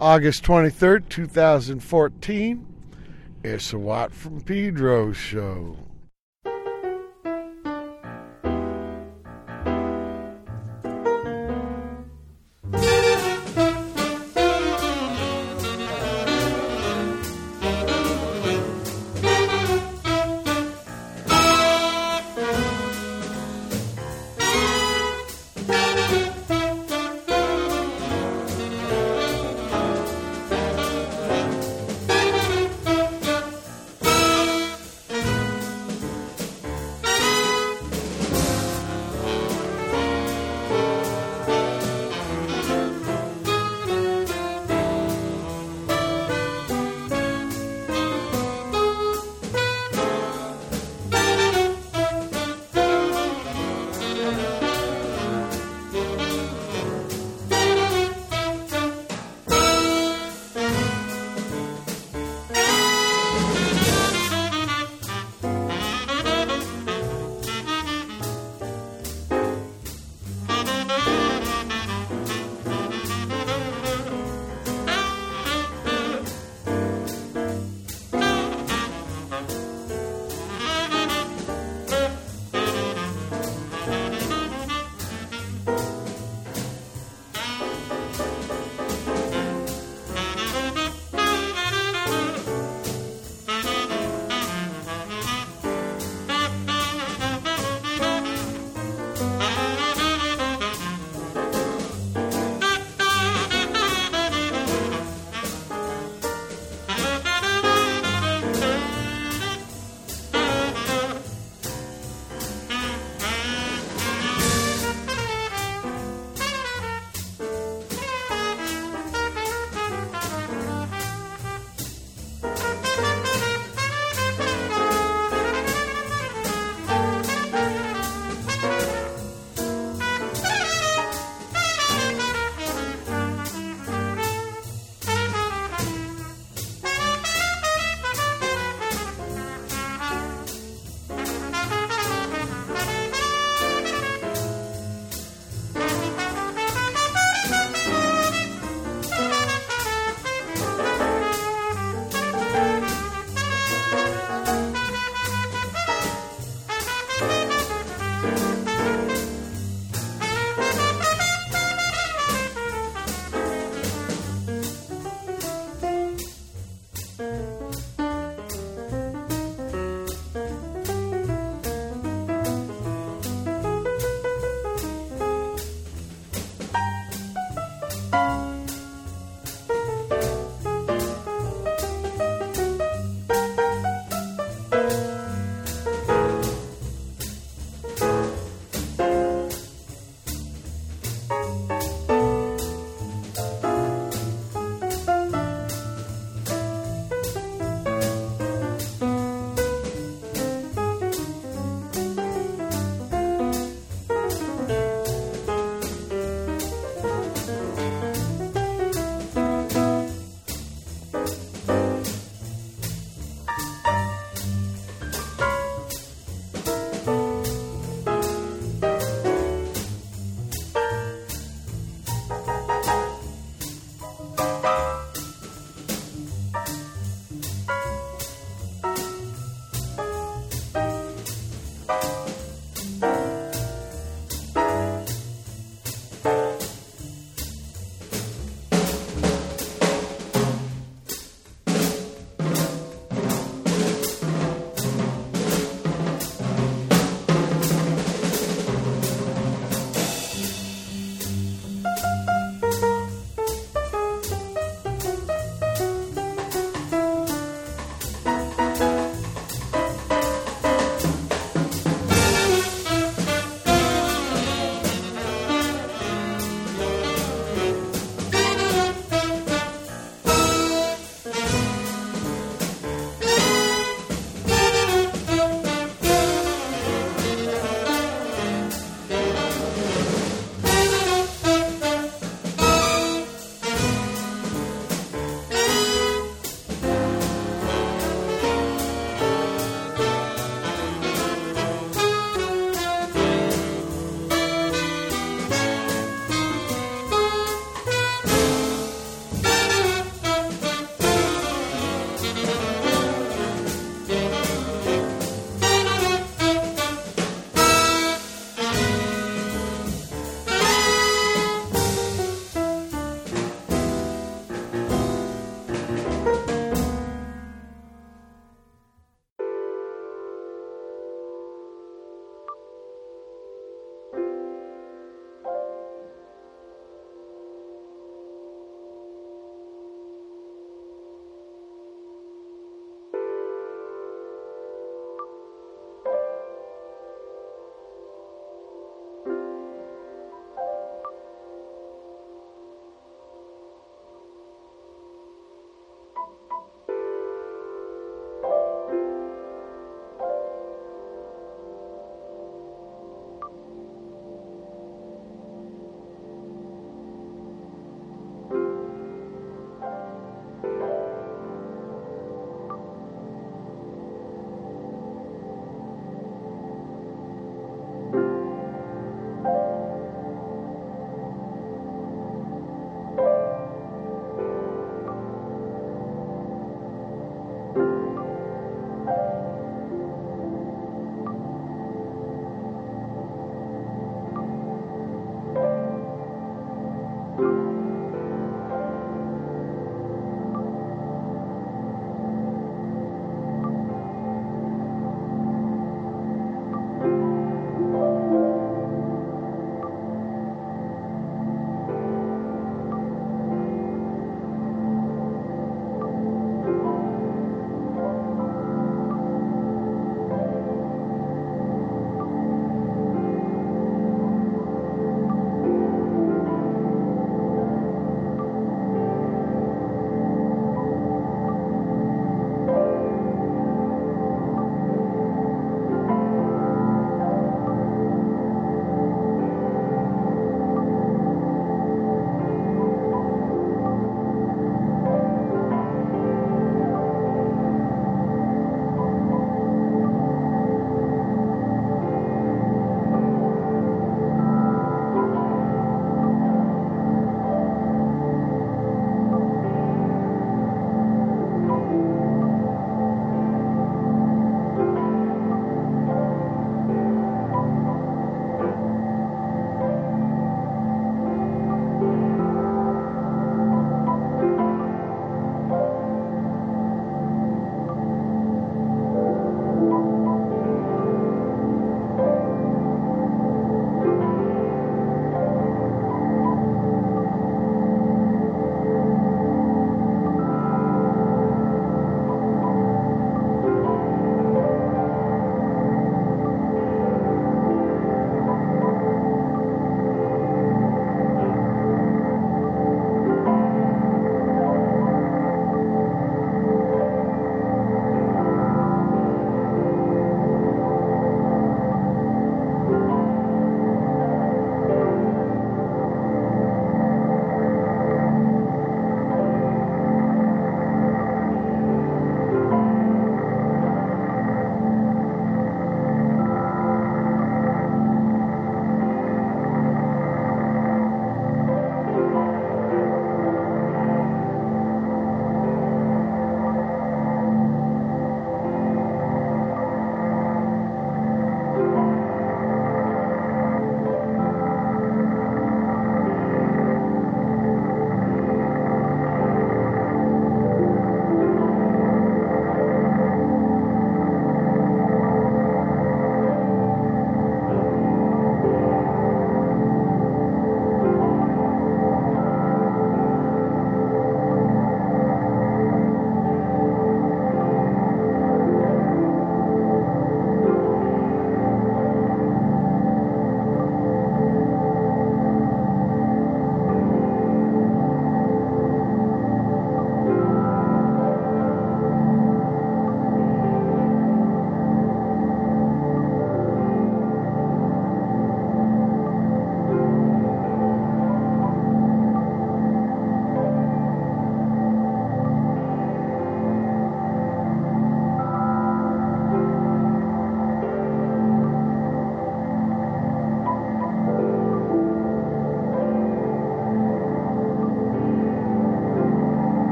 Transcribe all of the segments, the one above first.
August 23rd, 2014. It's a Watt from Pedro show.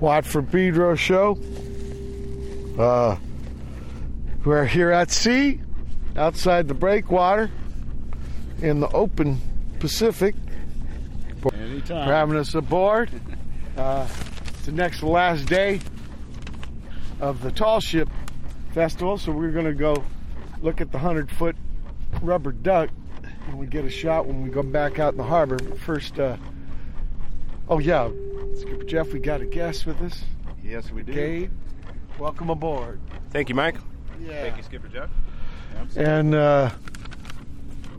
Watt from Pedro show. Uh, we're here at sea, outside the breakwater, in the open Pacific. Anytime. for having us aboard. Uh, it's the next last day of the Tall Ship Festival, so we're going to go look at the 100 foot rubber duck and we get a shot when we go back out in the harbor. First, uh, oh yeah, Skipper Jeff, we got a guest with us. Yes, we do. Gabe, welcome aboard. Thank you, Mike. Yeah. Thank you, Skipper Jeff. And uh,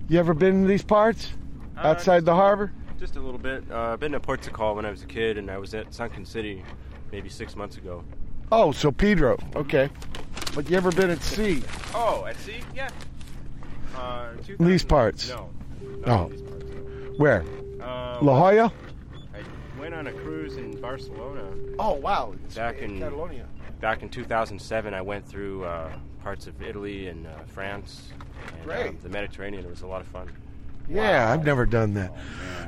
you ever been in these parts Uh, outside the harbor? Just a little bit. Uh, I've been to Port Sakal when I was a kid, and I was at Sunken City maybe six months ago. Oh, so Pedro. Okay. But you ever been at sea? Oh, at sea? Yeah. Uh, These parts? No. Oh. These parts, no. Where? Um, La Jolla? I went on a cruise in Barcelona Oh wow! Back in- Catalonia. back in 2007. I went through uh, parts of Italy and uh, France and uh, Great. the Mediterranean. It was a lot of fun. Yeah, I've never done that.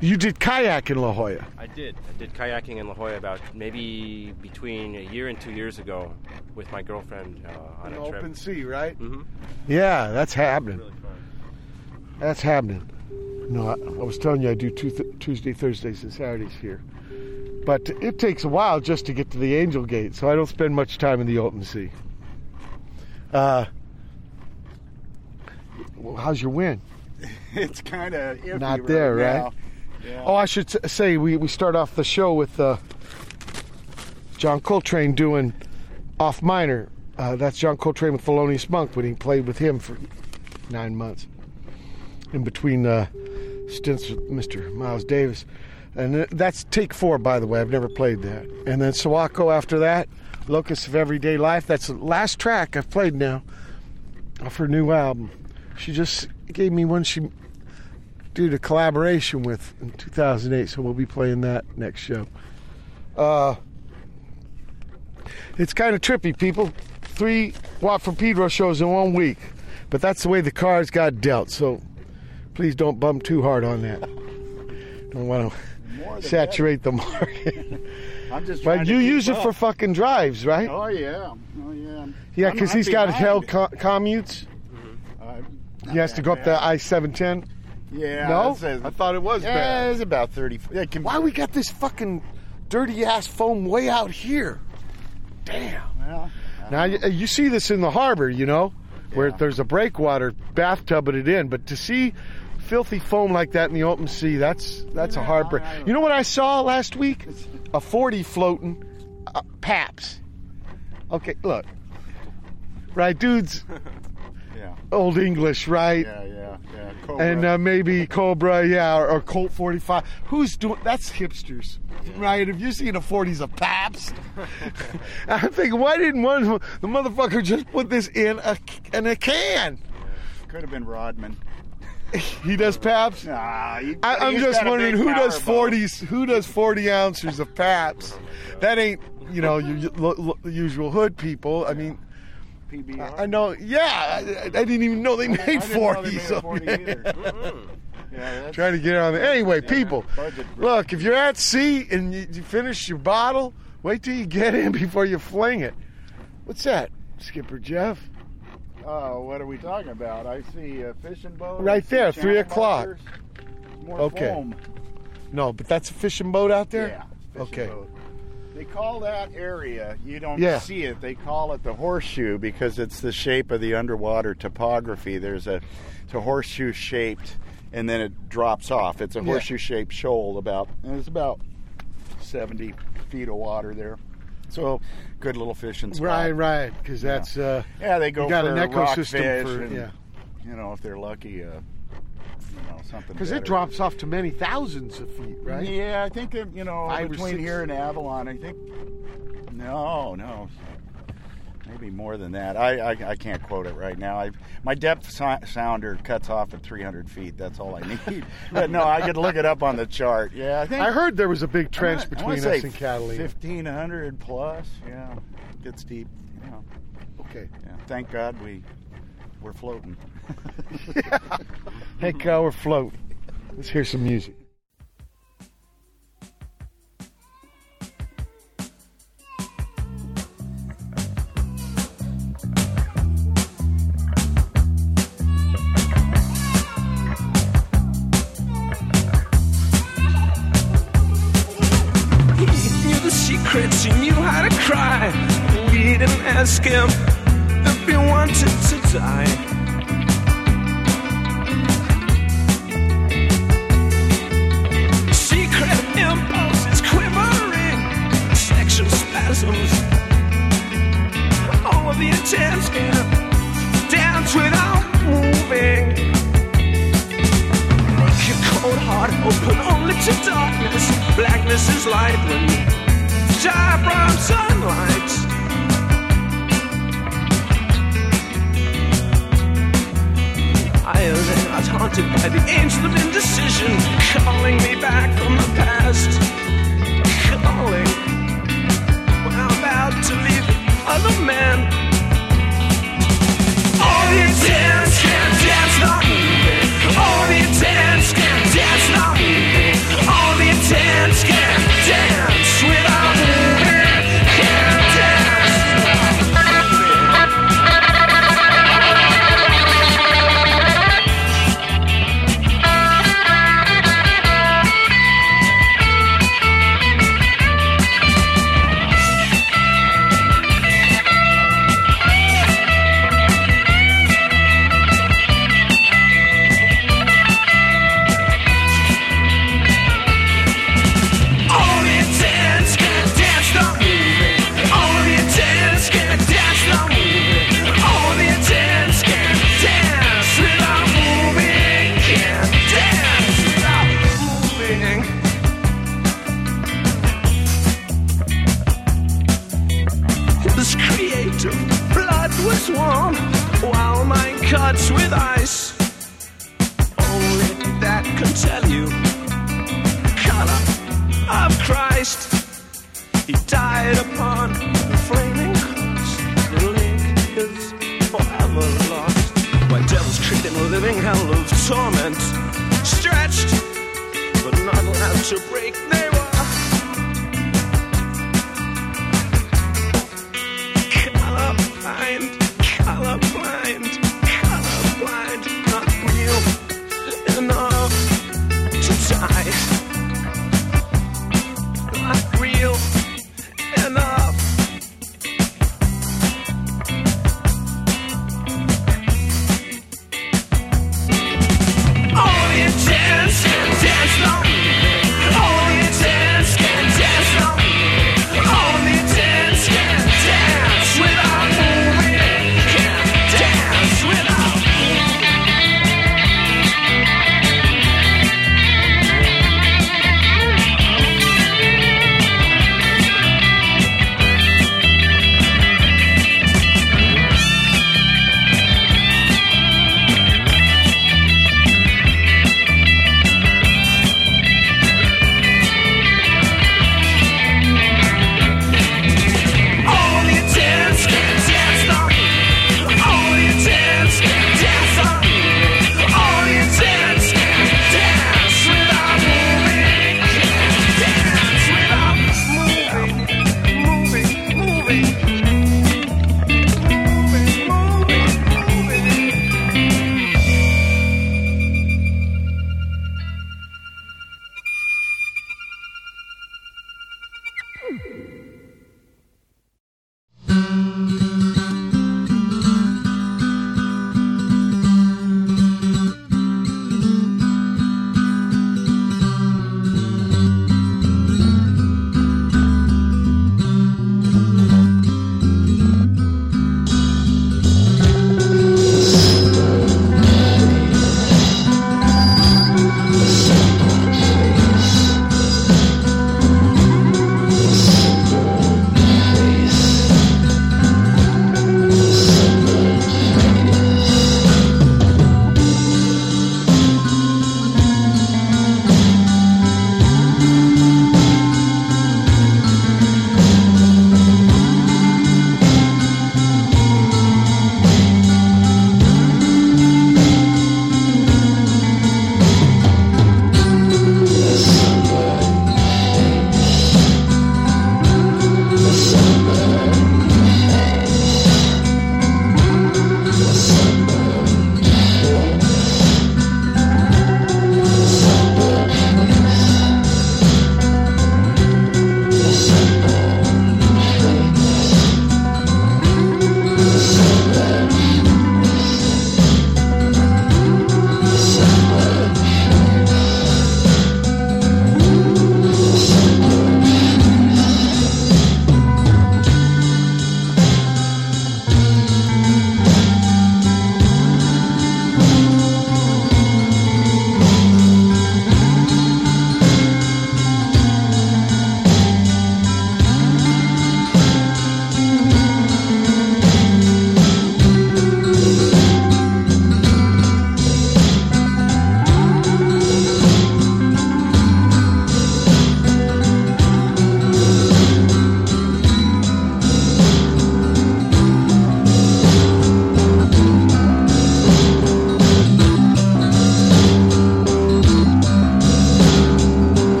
You did kayak in La Jolla. I did. I did kayaking in La Jolla about maybe between a year and two years ago with my girlfriend uh, on An a trip. open sea, right? hmm Yeah, that's happening. Really. That's happening. No, I, I was telling you I do two th- Tuesday, Thursdays, and Saturdays here, but it takes a while just to get to the Angel Gate, so I don't spend much time in the open sea. Uh, well, how's your wind? It's kind of Not there, right? Yeah. Oh, I should say we, we start off the show with uh, John Coltrane doing off minor. Uh, that's John Coltrane with Thelonious Monk when he played with him for nine months in between uh, stints with Mr. Miles Davis. And that's take four, by the way. I've never played that. And then Sawako after that, Locus of Everyday Life. That's the last track I've played now of her new album. She just gave me one she did a collaboration with in 2008, so we'll be playing that next show. Uh, it's kind of trippy, people. Three Watt from Pedro shows in one week, but that's the way the cards got dealt. So please don't bum too hard on that. Don't want More the saturate the market. I'm just trying but you keep use it up. for fucking drives, right? Oh yeah. Oh yeah. yeah, I'm- because I'm he's got hell co- commutes. Uh, He has to go up the I 710. Yeah. No, it says- I thought it was yeah, bad. it's about thirty. Yeah, can, Why we got this fucking dirty ass foam way out here? Damn. Well, Now you, you see this in the harbor, you know, where Yeah. there's a breakwater bathtubing it in, but to see filthy foam like that in the open sea, that's that's a Yeah, heartbreak. You know what I saw last week? A 40 floating, uh, Pabst. Okay, look. Right, dudes, yeah. old English, right? Yeah. Yeah. Yeah. Cobra. and uh, maybe Cobra, yeah, or, or Colt 45. Who's doing? That's hipsters, right? If you're seeing a 40s of Pabst, I'm thinking, why didn't one the motherfucker just put this in a in a can? could have been Rodman. He does Pabst. Nah, he- I, I'm just wondering who does 40s. Who does 40 ounces of Pabst? That ain't you know your, your usual hood people. I mean. PBR. I know, yeah. I, I didn't even know they made I didn't know 40. they made a so- 40 either. Yeah, trying to get on there. Anyway, people, look, if you're at sea and you, you finish your bottle, wait till you get in before you fling it. What's that, Skipper Jeff? Oh, what are we talking about? I see a fishing boat. Right there, three o'clock. Okay. foam. No, but that's a fishing boat out there? Yeah. fishing Okay. boat. They call that area, you don't Yeah. see it, they call it the horseshoe because it's the shape of the underwater topography. There's a, it's a horseshoe shaped and then it drops off. It's a horseshoe shaped shoal about, and it's about 70 feet of water there. So, good little fishing spot. Right, right, because Yeah. that's, uh, Yeah, they go got an ecosystem for, and, yeah. you know, if they're lucky, uh, you know, something. Because it drops off to many thousands of feet, right? Yeah, I think that, you know Five between here and Avalon, I think. No, no, maybe more than that. I I, I can't quote it right now. I my depth so- sounder cuts off at 300 feet. That's all I need. but no, I could look it up on the chart. Yeah, I think I heard there was a big trench wanna- between us and Catalina. 1500 plus. Yeah, gets deep. Yeah, Okay. yeah. Thank God we we're floating. yeah. Hey, cow, we're floating. Let's hear some music.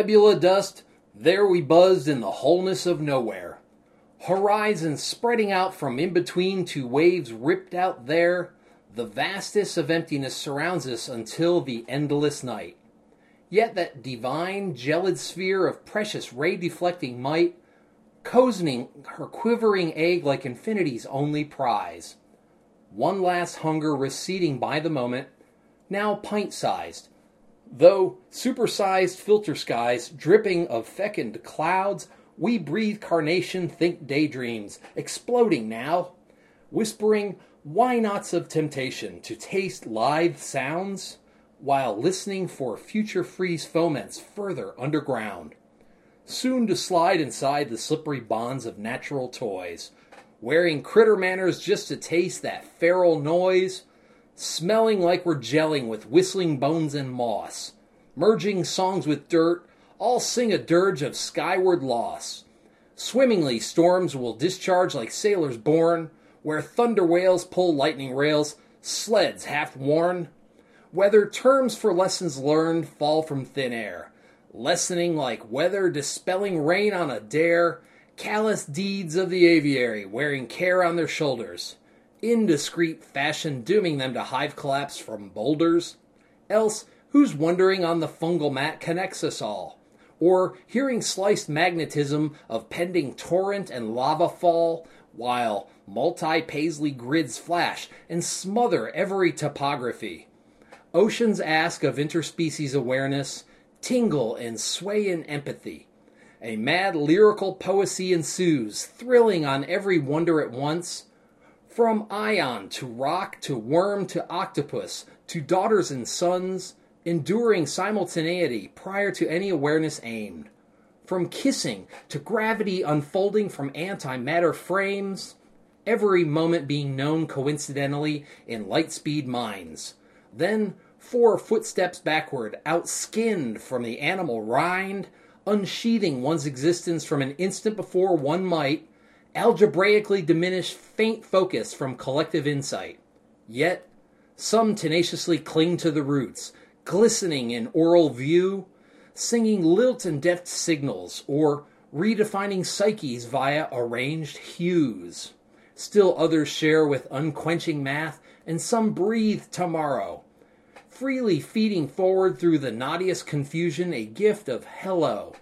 Nebula dust, there we buzzed in the wholeness of nowhere. Horizon spreading out from in between two waves ripped out there, the vastness of emptiness surrounds us until the endless night. Yet that divine, gelid sphere of precious ray deflecting might, cozening her quivering egg like infinity's only prize. One last hunger receding by the moment, now pint sized, though supersized filter skies dripping of fecund clouds, we breathe carnation, think daydreams, exploding now, whispering why nots of temptation to taste live sounds while listening for future freeze foments further underground. Soon to slide inside the slippery bonds of natural toys, wearing critter manners just to taste that feral noise, smelling like we're gelling with whistling bones and moss, merging songs with dirt, all sing a dirge of skyward loss. Swimmingly, storms will discharge like sailors born, where thunder whales pull lightning rails, sleds half worn. Whether terms for lessons learned fall from thin air, lessening like weather dispelling rain on a dare, callous deeds of the aviary wearing care on their shoulders, indiscreet fashion dooming them to hive collapse from boulders. Else, whose wondering on the fungal mat connects us all? Or hearing sliced magnetism of pending torrent and lava fall, while multi paisley grids flash and smother every topography. Oceans ask of interspecies awareness, tingle and sway in empathy. A mad lyrical poesy ensues, thrilling on every wonder at once. From ion to rock to worm to octopus to daughters and sons, enduring simultaneity prior to any awareness aimed. From kissing to gravity unfolding from antimatter frames, every moment being known coincidentally in light speed minds. Then, four footsteps backward, outskinned from the animal rind, unsheathing one's existence from an instant before one might, algebraically diminish faint focus from collective insight. Yet, some tenaciously cling to the roots, glistening in oral view, singing lilt and deft signals, or redefining psyches via arranged hues. Still others share with unquenching math, and some breathe tomorrow, freely feeding forward through the naughtiest confusion a gift of hello.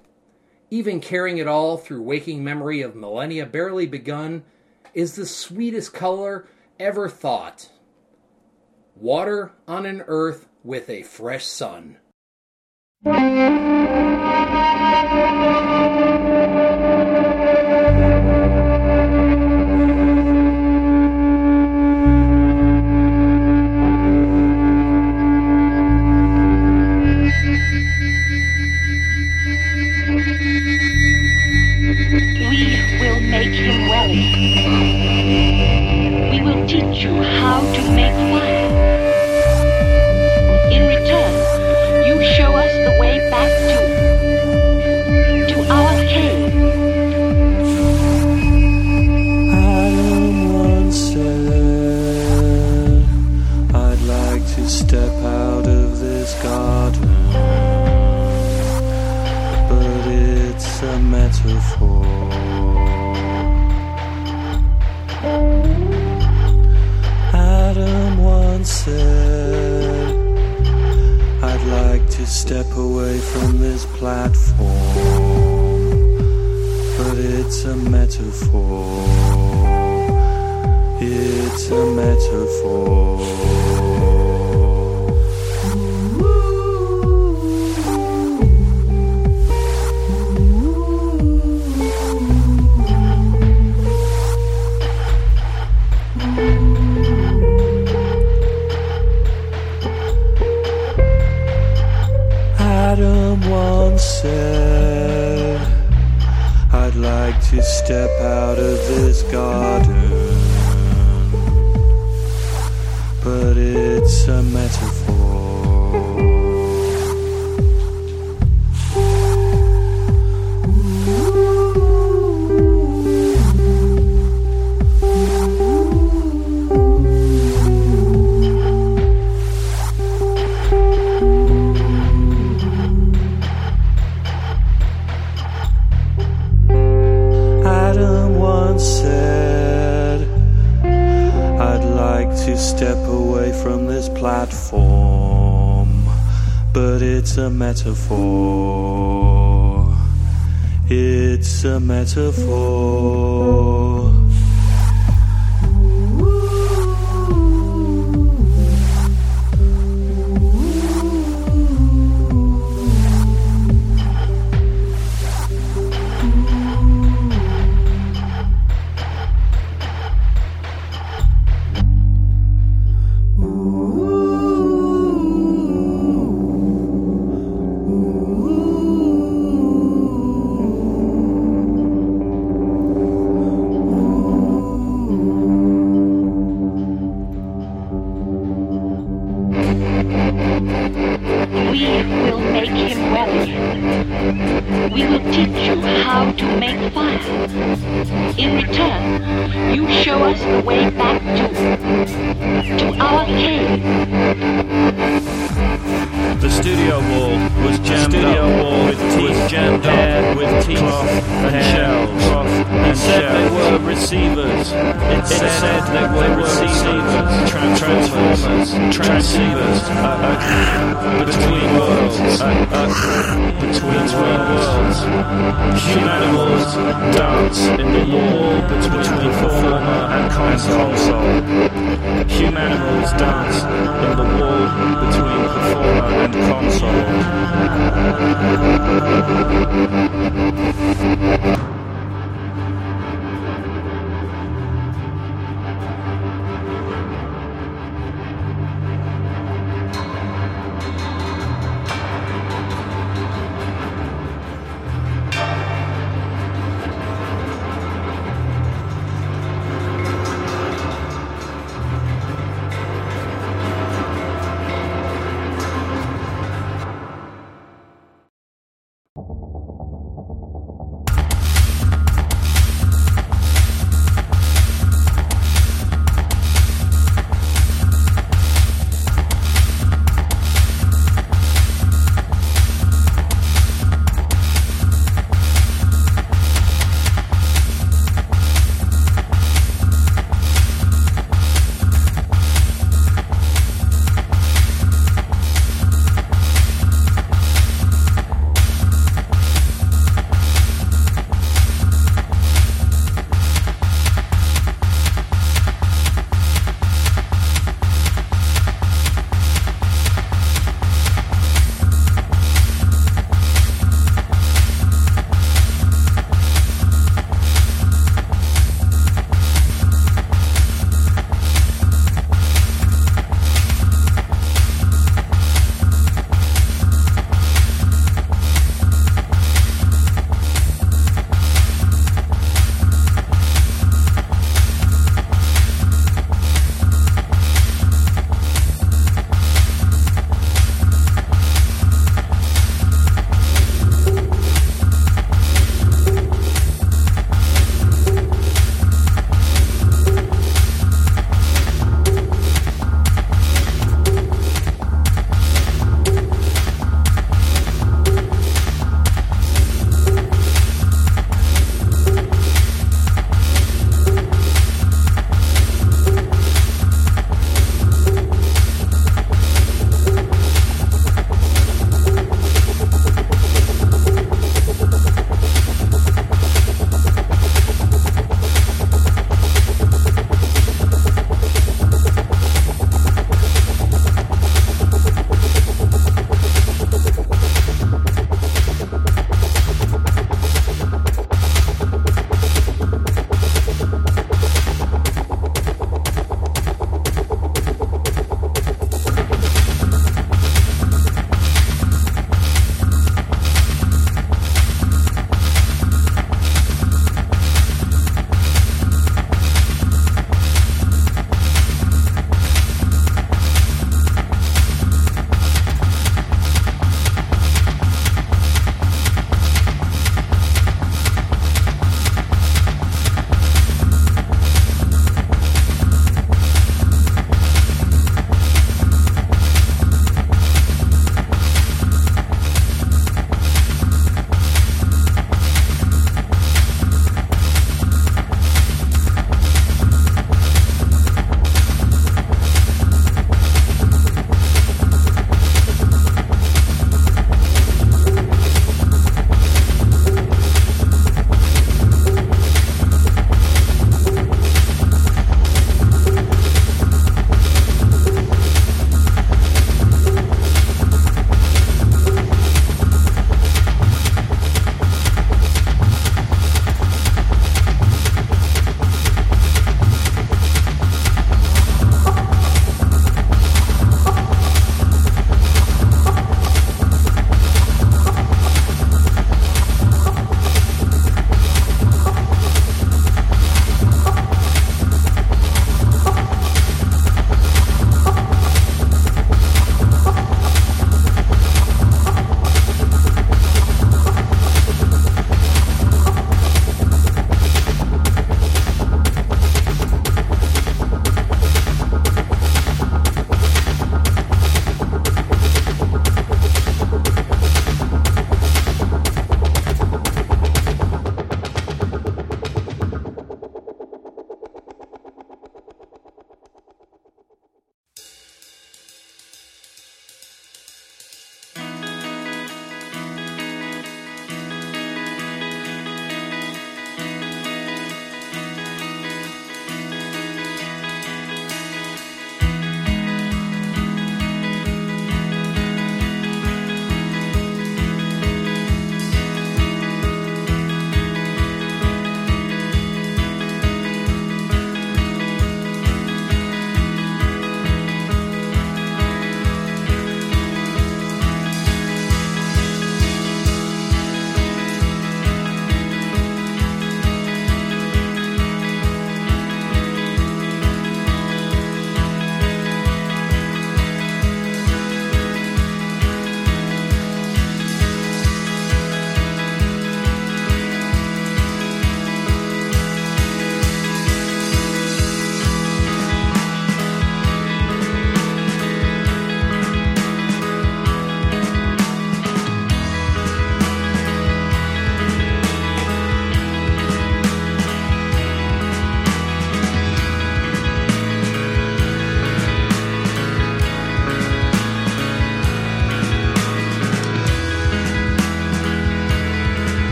Even carrying it all through waking memory of millennia barely begun is the sweetest color ever thought. Water on an earth with a fresh sun. You how step away from this platform but it's a metaphor. It's a metaphor. I'd like to step out of this garden, but it's a metaphor. A metaphor. It's a metaphor.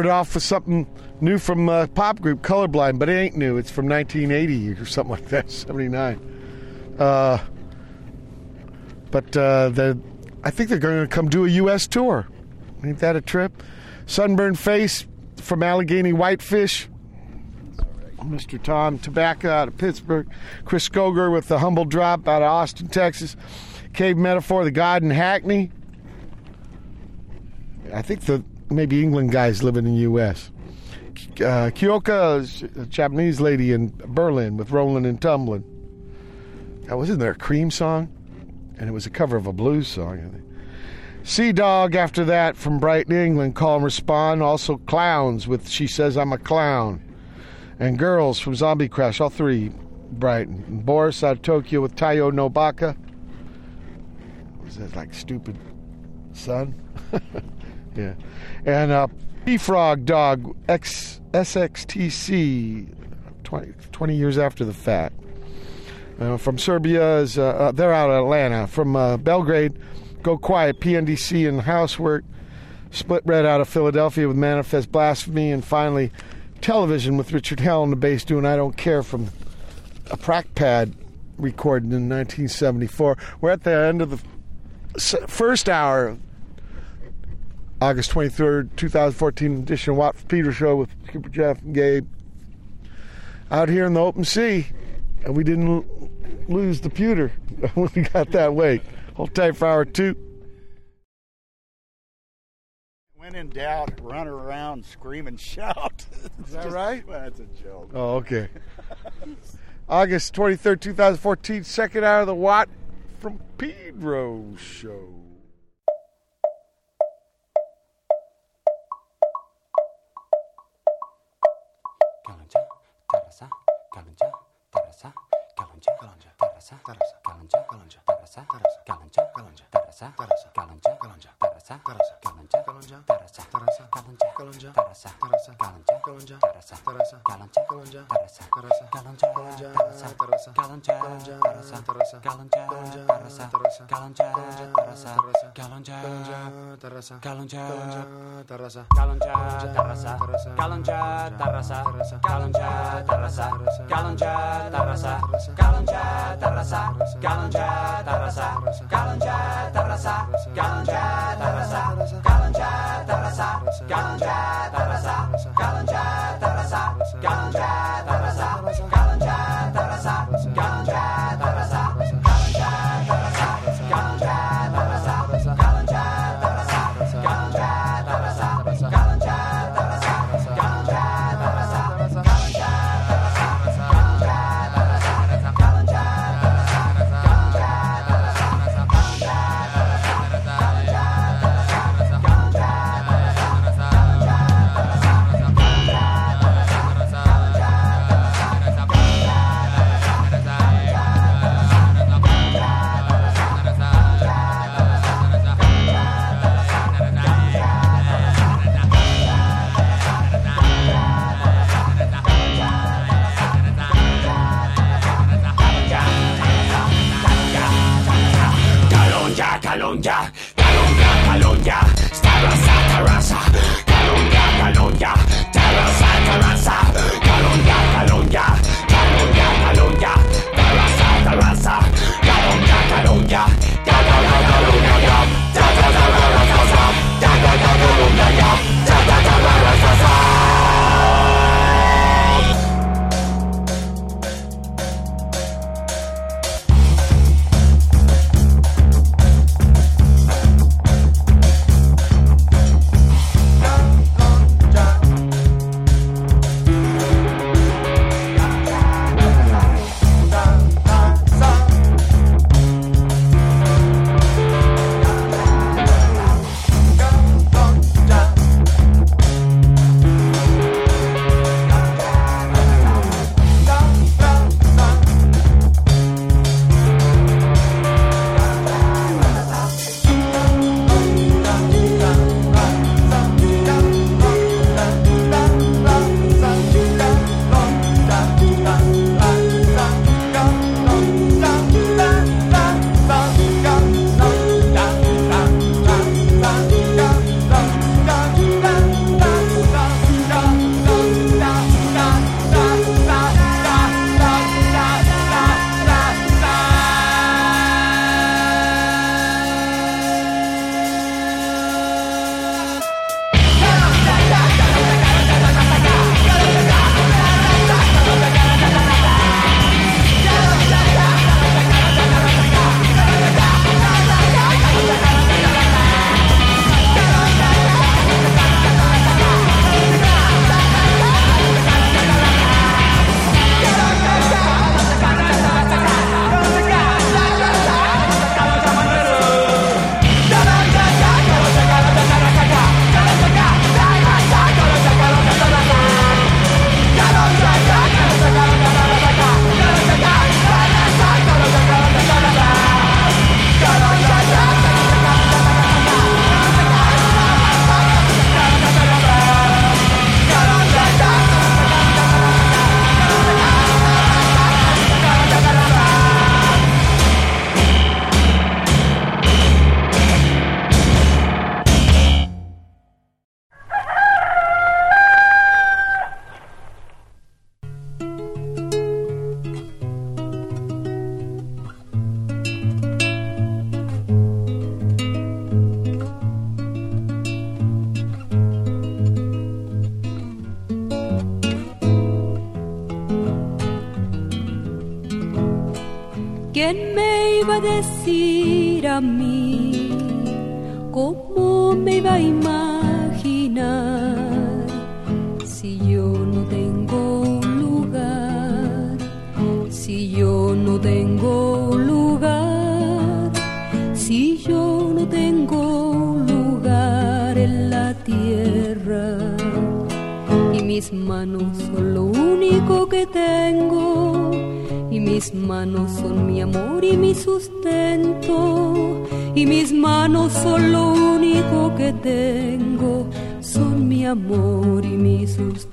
Started off with something new from a pop group Colorblind, but it ain't new. It's from 1980 or something like that, 79. Uh, but uh, I think they're going to come do a U.S. tour. Ain't that a trip? Sunburned Face from Allegheny Whitefish. Mr. Tom Tobacco out of Pittsburgh. Chris Scroger with the Humble Drop out of Austin, Texas. Cave Metaphor, The God in Hackney. I think the maybe England guys living in the U.S. Uh, Kyoka, a Japanese lady in Berlin with Rolling and Tumbling. That wasn't there a Cream song, and it was a cover of a blues song. Sea Dog after that from Brighton, England. Call and respond. Also Clowns with She Says I'm a Clown, and Girls from Zombie Crash. All three Brighton. And Boris out of Tokyo with Taiyo no Baka. Was that like stupid son? yeah. And uh, Pfrogdog X, SXTC, 20, 20 years after the fact. Uh, from Serbia is uh, uh, they're out of Atlanta. From uh, Belgrade, Go Quiet, PNDC and Housework. Split Red out of Philadelphia with Manifest Blasphemy, and finally Television with Richard Hell on the bass doing I Don't Care from a Prac Pad recorded in 1974. We're at the end of the first hour August 23rd, 2014 edition of Watt from Pedro show with Skipper Jeff and Gabe. Out here in the open sea, and we didn't l- lose the pewter when we got that weight. Hold tight for hour two. When in doubt, run around, scream and shout. Is that right? Well, that's a joke. Oh, okay. August 23rd, 2014, second hour of the Watt from Pedro show. 따라서 따라서 가는자 가는자 따라서 따라서 가는자 가는자 tarasa, tarasa, kalınca, kalınca, tarasa, tarasa, kalınca, kalınca, tarasa, tarasa, kalınca, kalınca, tarasa, Tarasa, Kalanja, Tarasa, Kalanja, Tarasa, Kalanja, Tarasa, Kalanja, Tarasa, Kalanja, Tarasa, Kalanja, Tarasa, Kalanja, Tarasa, Kalanja, Tarasa, Kalanja, Tarasa, Kalanja, Tarasa, Kalanja, Tarasa, Kalanja, Tarasa, Kalanja, Tarasa, Kalanja, Tarasa, Kalanja, Tarasa, Kalanja, Tarasa, Kalanja, Tarasa, Kalanja, Tarasa, tarasa, galanja tarasa, galanja tarasa, galanja tarasa, decir a mí? ¿Cómo me iba a imaginar si yo no tengo lugar? Si yo no tengo lugar, si yo no tengo lugar en la tierra y mis manos son lo único que tengo y mis manos son mi amor y mi sustento y mis manos son lo único que tengo, son mi amor y mi sustento.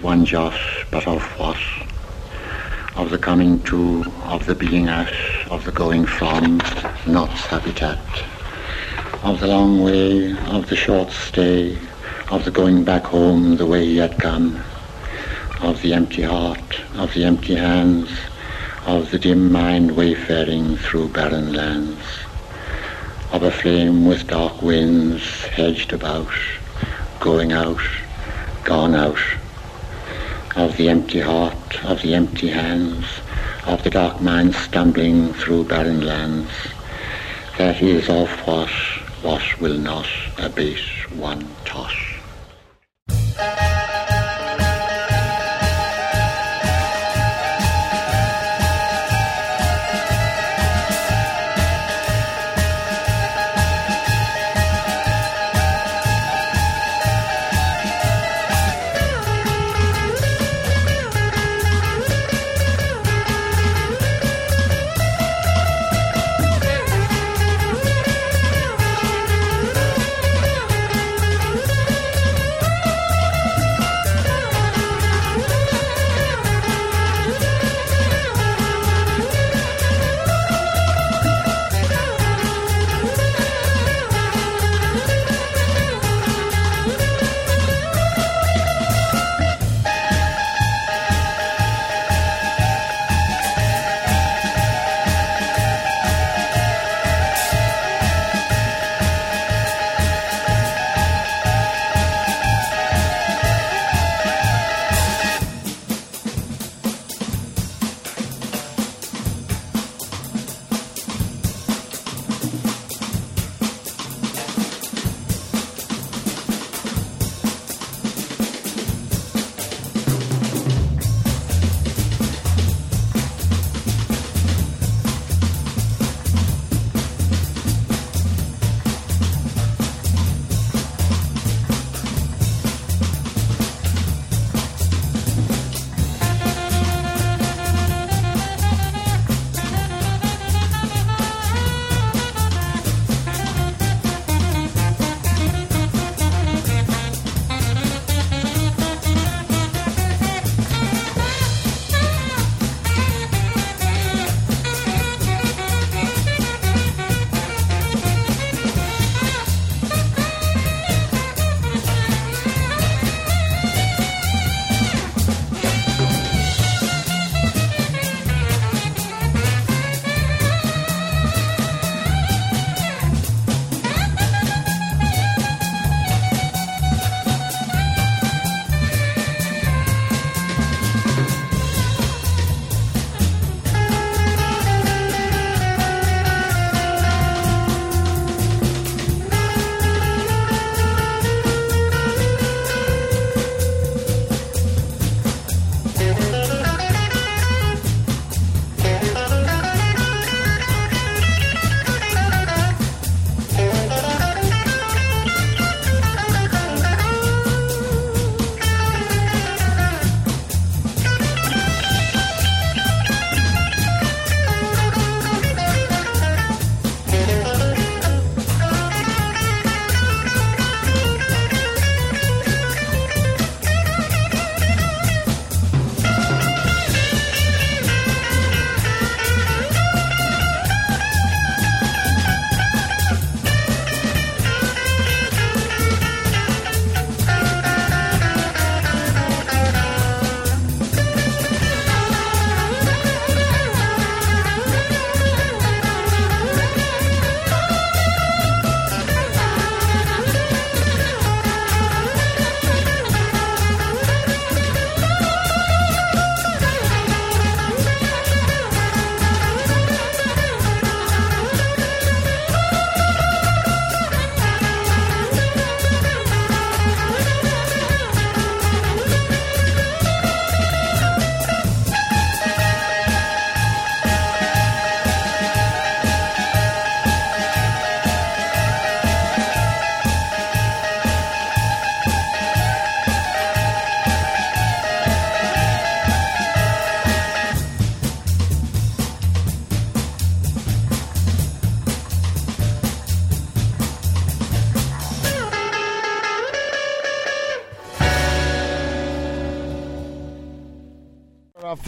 One jot, but of what? Of the coming to, of the being at, of the going from, not habitat. Of the long way, of the short stay, of the going back home the way he had come. Of the empty heart, of the empty hands, of the dim mind wayfaring through barren lands. Of a flame with dark winds hedged about, going out, gone out, of the empty heart, of the empty hands, of the dark mind stumbling through barren lands. That is of what, what will not abate one toss.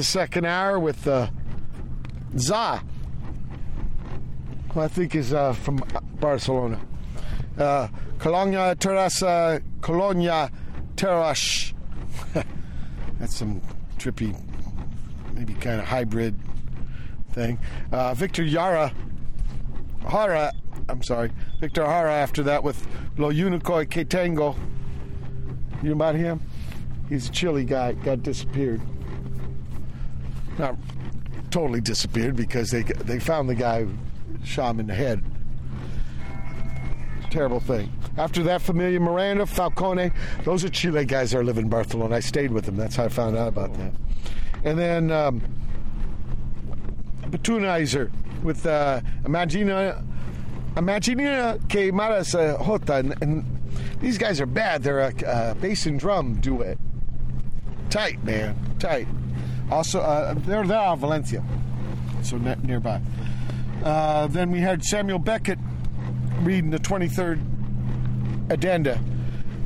Second hour with uh, Za, who I think is uh, from Barcelona. Uh, Colonia Terrassa, Colonia Terrash. That's some trippy, maybe kind of hybrid thing. Uh, Victor Yara, Hara, I'm sorry, Victor Jara after that with Lo Unico que Tengo. You know about him? He's a Chile guy, got disappeared. Totally disappeared because they they found the guy shot him in the head. Terrible thing. After that, Familia Miranda, Falcone, those are Chile guys that live in Barcelona. I stayed with them. That's how I found out about that. And then um, Betunizer with uh, Imagina, Imagina que Matas Jota. And, and these guys are bad. They're a uh, bass and drum duet. Tight, man. Tight. Also, uh, there in Valencia, so ne- nearby. Uh, then we had Samuel Beckett reading the 23rd addenda.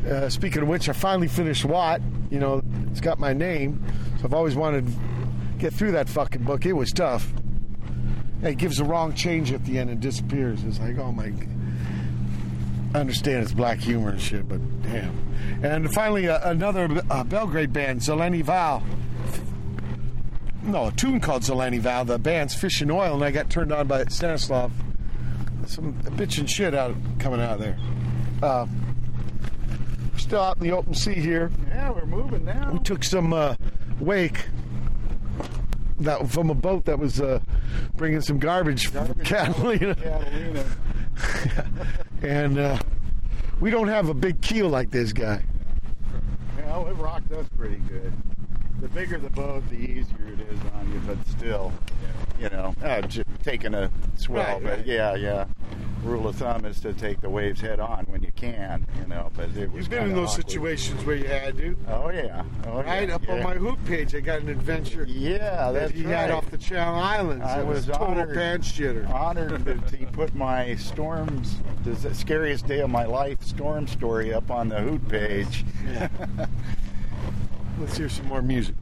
Uh, speaking of which, I finally finished Watt. You know, it's got my name, so I've always wanted to get through that fucking book. It was tough. It gives the wrong change at the end and disappears. It's like, oh my. I understand it's black humor and shit, but damn. And finally, uh, another uh, Belgrade band, Zeleni Val. No, a tune called Zeleni Val. The band's Fish in Oil, and I got turned on by Stanislav. Some bitch and shit out coming out of there. Uh, we're still out in the open sea here. Yeah, we're moving now. We took some uh, wake that from a boat that was uh, bringing some garbage, from Catalina. Catalina. and uh, we don't have a big keel like this guy. Yeah, it rocked us pretty good. The bigger the boat, the easier it is on you, but still, you know, uh, j- taking a swell. Right, but right. yeah, yeah. Rule of thumb is to take the waves head on when you can, you know. But it was You've been in those awkward. situations where you had to. Oh yeah, oh, right yeah, up on my hoot page, I got an adventure. Yeah, that that's he had off the Channel Islands. I It was total honored, pants shitter. honored that he put my storms, the scariest day of my life storm story up on the hoot page. Let's hear some more music.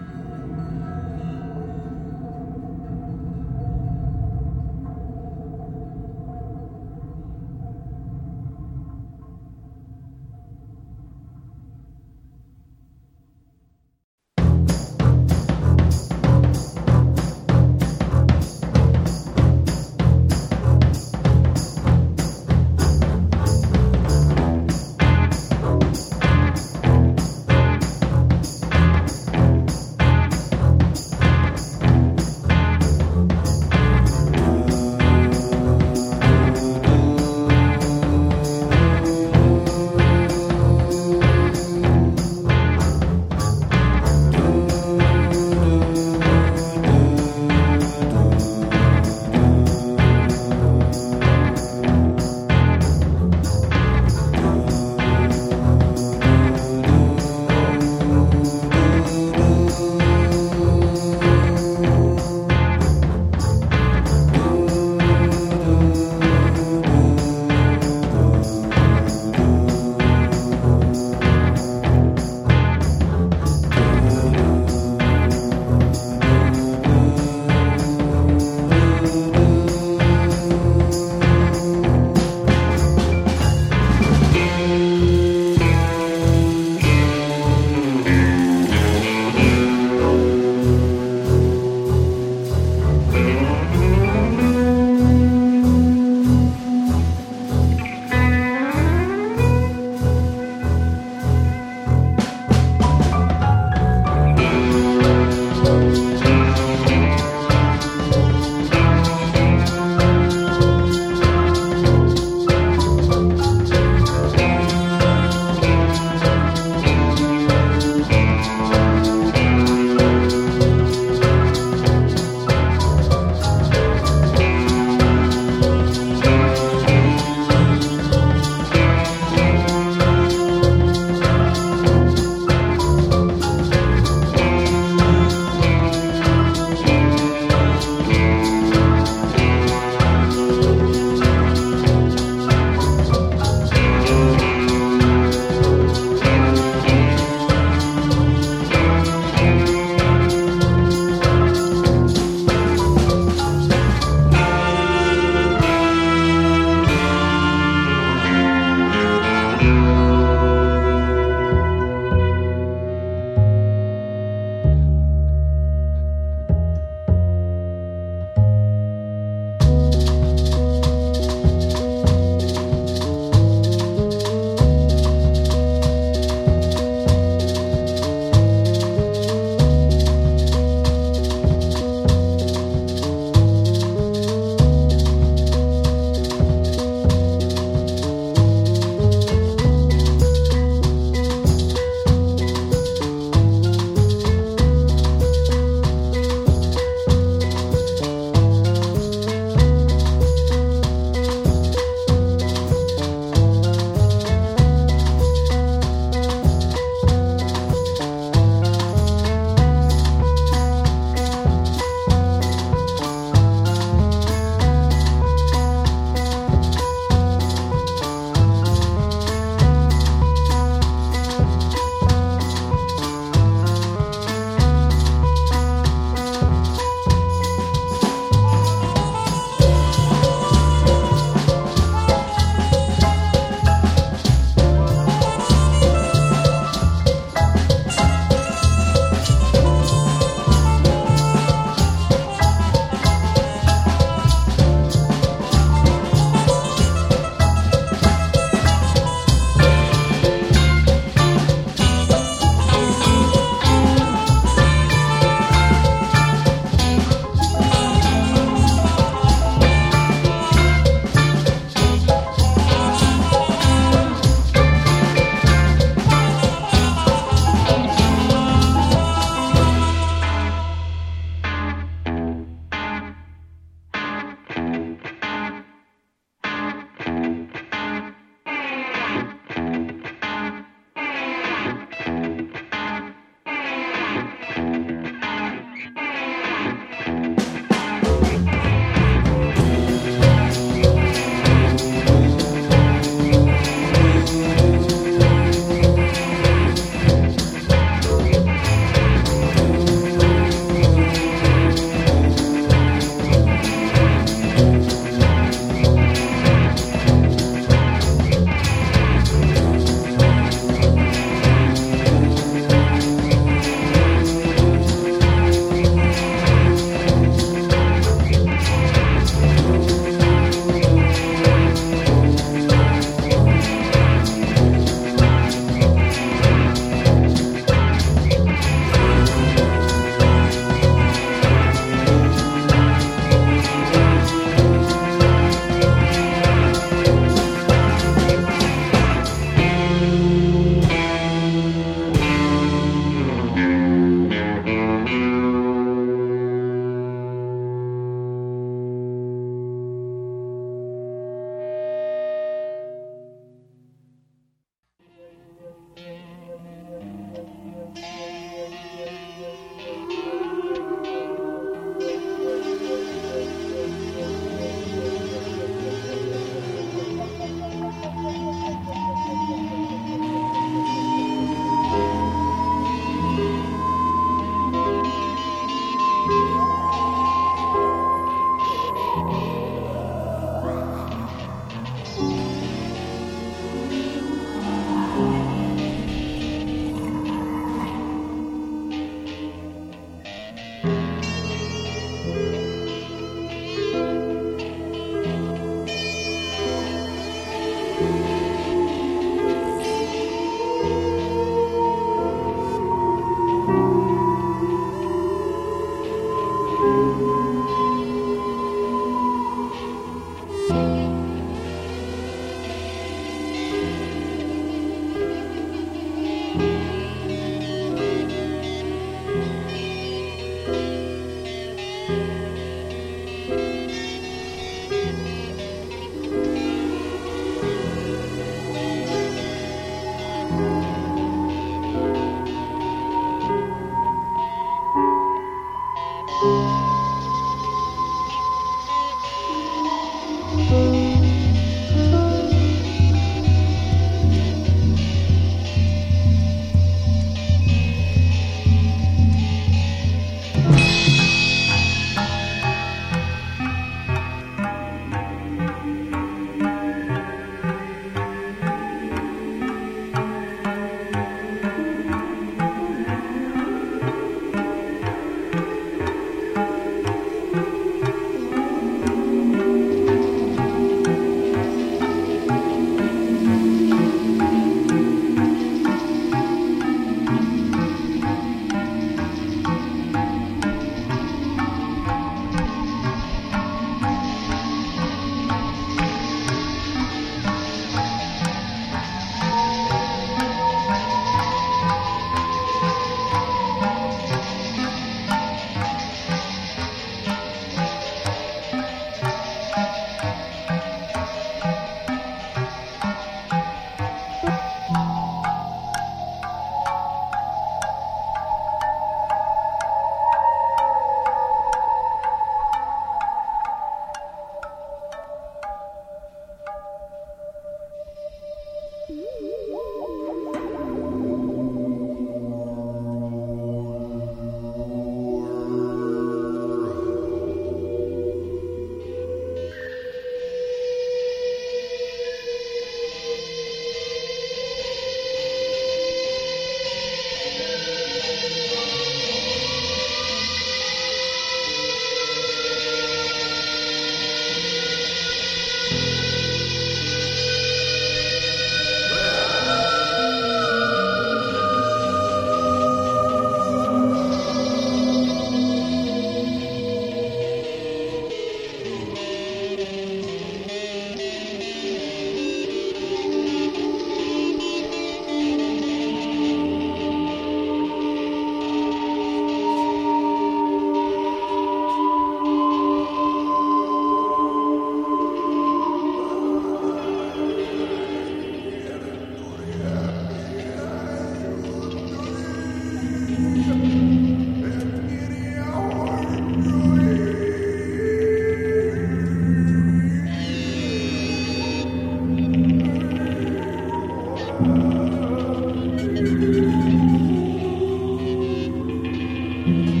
Watt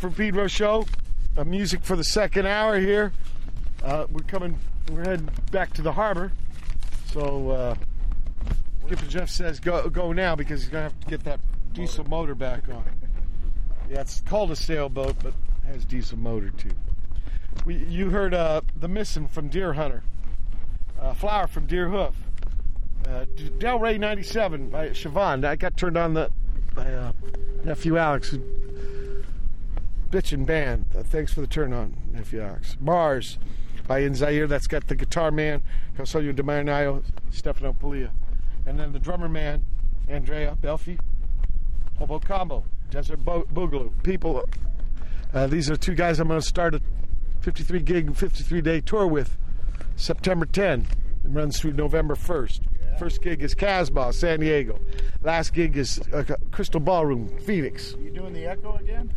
from Pedro show. Uh, music for the second hour here. Uh, we're coming. We're heading back to the harbor. So uh, Skipper Jeff says go go now because he's gonna have to get that diesel motor back on. Yeah, it's called a sailboat, but has diesel motor too. We, you heard uh, the missing from Deerhunter, uh, Flower from Deerhoof, uh, Del Ray '97 by Siobhan. I got turned on the by uh, nephew Alex. who- Bitchin' band. Uh, thanks for the turn on, nephew Alex. Mars by In Zaire. That's got the guitar man, Consolio de Marinayo, Stefano Pilia. And then the drummer man, Andrea Belfi, Hobocombo, Desert Bo- Boogaloo. People, uh, these are two guys I'm going to start a 53 gig, 53 day tour with September 10. It runs through November 1st. First gig is Casbah, San Diego. Last gig is uh, Crystal Ballroom, Phoenix. You doing the Echo again?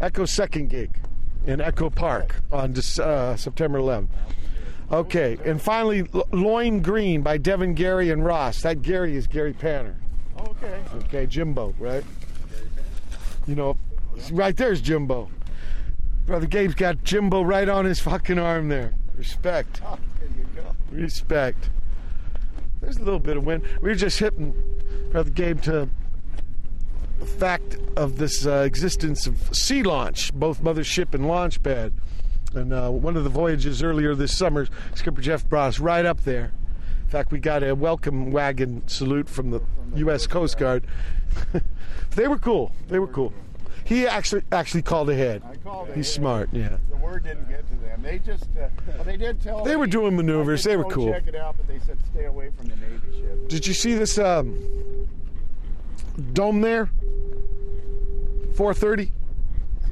Echo's second gig in Echo Park on uh, September 11th. Okay, and finally, Loin Green by Devin Gary and Ross. That Gary is Gary Panter. Okay. Okay, Jimbo, right? You know, right there's Jimbo. Brother Gabe's got Jimbo right on his fucking arm there. Respect. Oh, there you go. Respect. There's a little bit of wind. We were just hitting Brother Gabe to the fact of this uh, existence of sea launch, both mothership and launch pad. And uh, one of the voyages earlier this summer, Skipper Jeff brought us right up there. In fact, we got a welcome wagon salute from the U.S. Coast Guard. they were cool. They were cool. He actually actually called ahead. Called He's ahead. smart. Yeah. The word didn't get to them. They just, uh, well, they did tell They were doing maneuvers. They were cool." Check it out, but they said stay away from the Navy ship. Did you see this um, dome there? 430.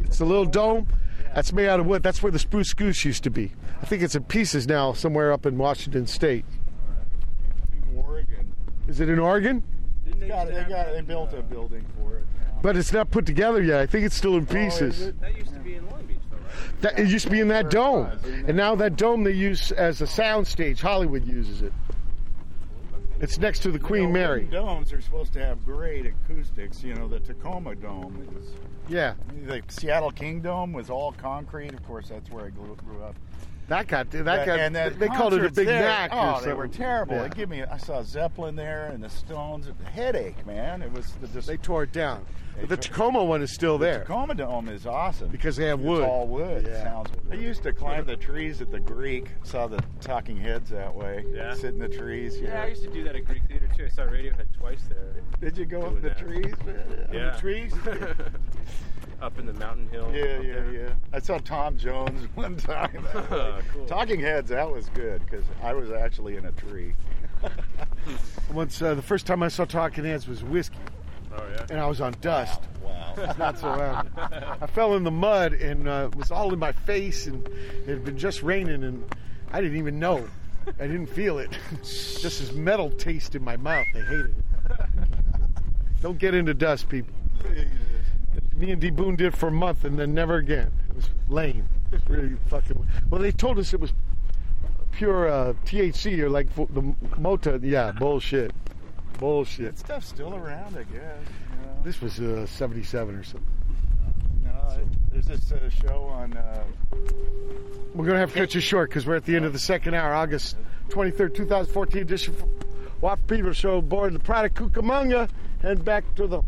It's a little dome. That's made out of wood. That's where the spruce goose used to be. I think it's in pieces now, somewhere up in Washington State. Oregon. Is it in Oregon? They got it. They got it. They built a building for it. But it's not put together yet. I think it's still in oh, pieces. That used to be in Long Beach, though, right? That, it used to be in that dome, and now that dome they use as a sound stage. Hollywood uses it. It's next to the Queen You know, Mary. domes are supposed to have great acoustics. You know, the Tacoma Dome is. Yeah. The Seattle Kingdome was all concrete. Of course, that's where I grew, grew up. That got that got. and the they called it a Big there, Mac. Oh, they were terrible. Yeah. It gave me. I saw Zeppelin there and the Stones. Headache, man. It was the, just, They tore it down. They But the Tacoma one is still there. Tacoma Dome is awesome Because they have wood. It's all wood. Yeah. Sounds. I used to climb the trees at the Greek. Saw the Talking Heads that way. Yeah. Sit in the trees. Yeah, I used to do that at Greek Theater too. I saw Radiohead twice there. Did you go up doing the that. trees? man? Yeah. Up the trees? Up in the mountain hill. Yeah, yeah, there. yeah. I saw Tom Jones one time. that. Cool. Talking Heads, that was good because I was actually in a tree. Once uh, the first time I saw Talking Heads was whiskey, Oh yeah. and I was on dust. Wow. It's not so loud. I fell in the mud and uh, it was all in my face, and it had been just raining, and I didn't even know. I didn't feel it. just this metal taste in my mouth. I hated it. Don't get into dust, people. Me and D. Boon did for a month, and then never again. It was lame. It was really fucking. Well, they told us it was pure uh, THC or like the Mota. Yeah, bullshit. Bullshit. That stuff's still around, I guess. You know? This was uh, 77 or something. No, there's this uh, show on. Uh, We're going to have to cut you short because we're at the end of the second hour, August 23rd, 2014 edition Watt from Pedro Show aboard the Pride of Cucamonga. Head back to the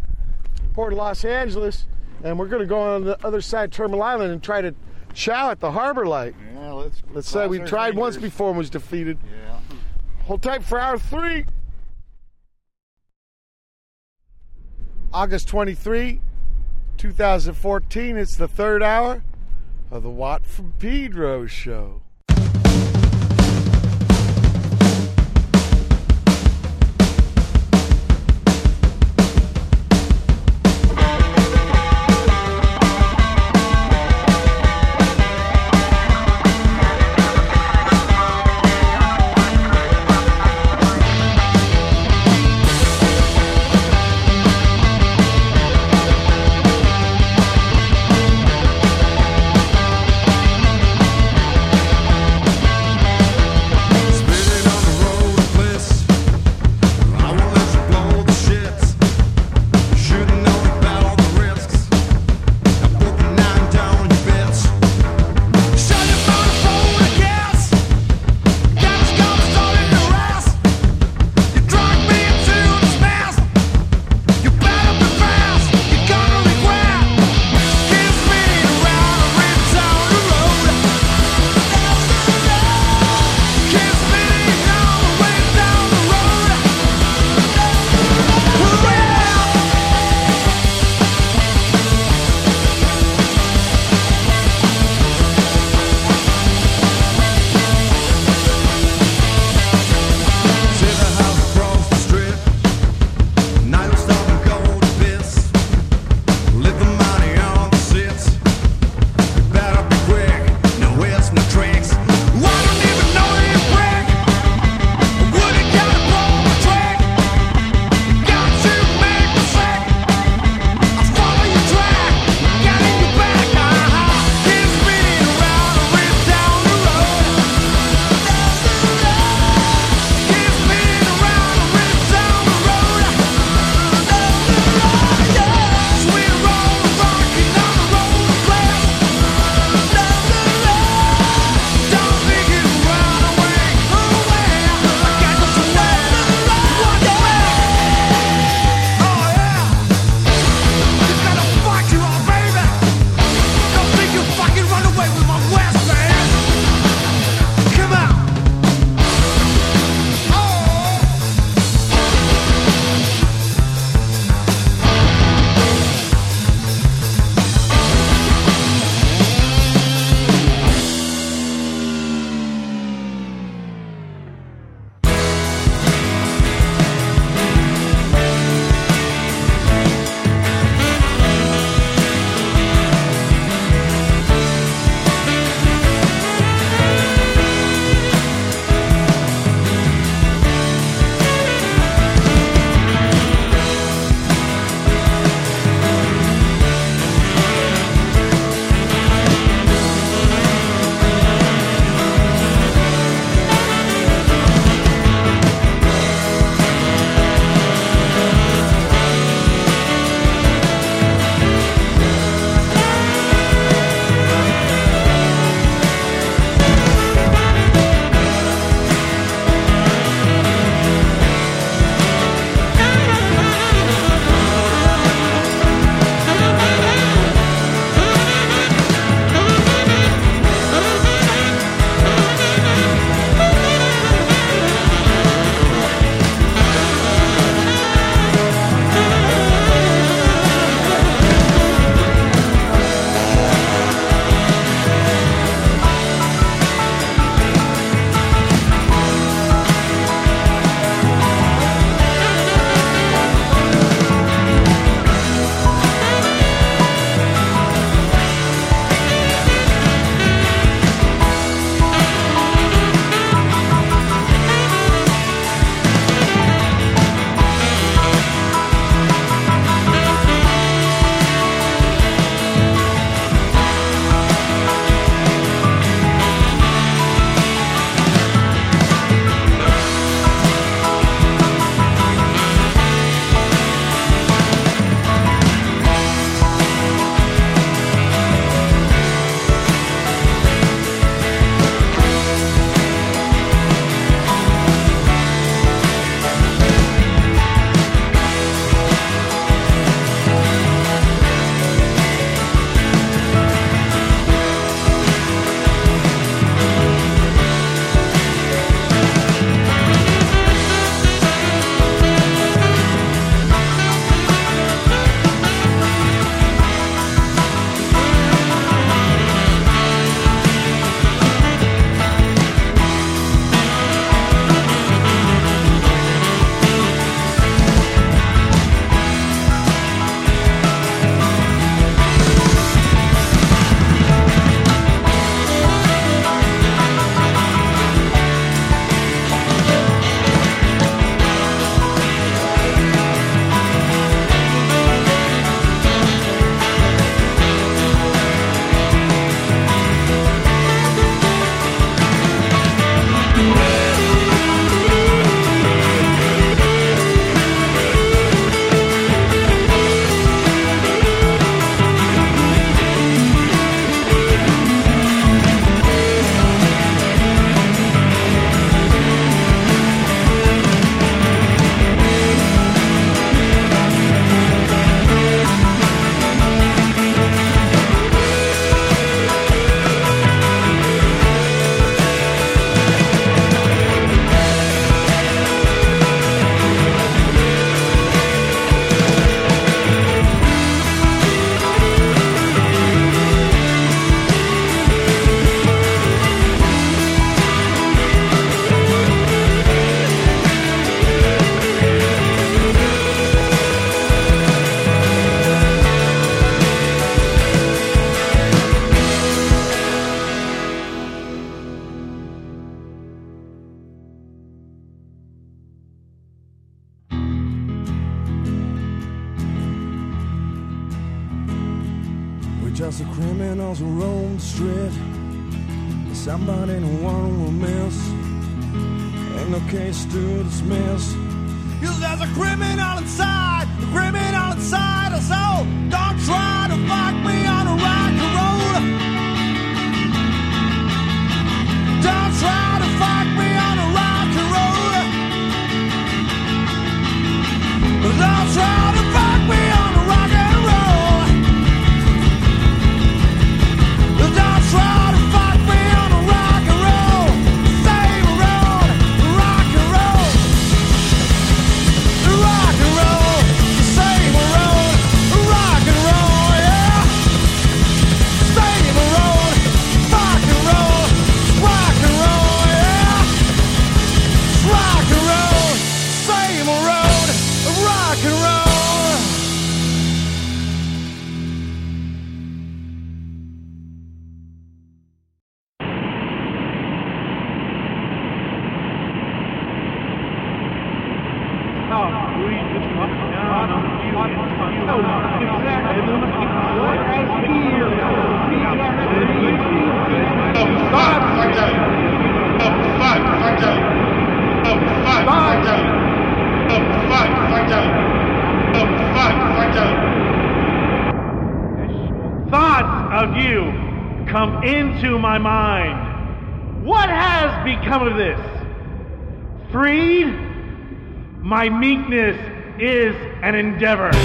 port of Los Angeles. And we're going to go on the other side of Terminal Island and try to chow at the harbor light. yeah, let's. Let's say we tried once before and was defeated. Yeah. Hold tight for hour three. August 23, 2014. It's the third hour of the Watt from Pedro show. Endeavor.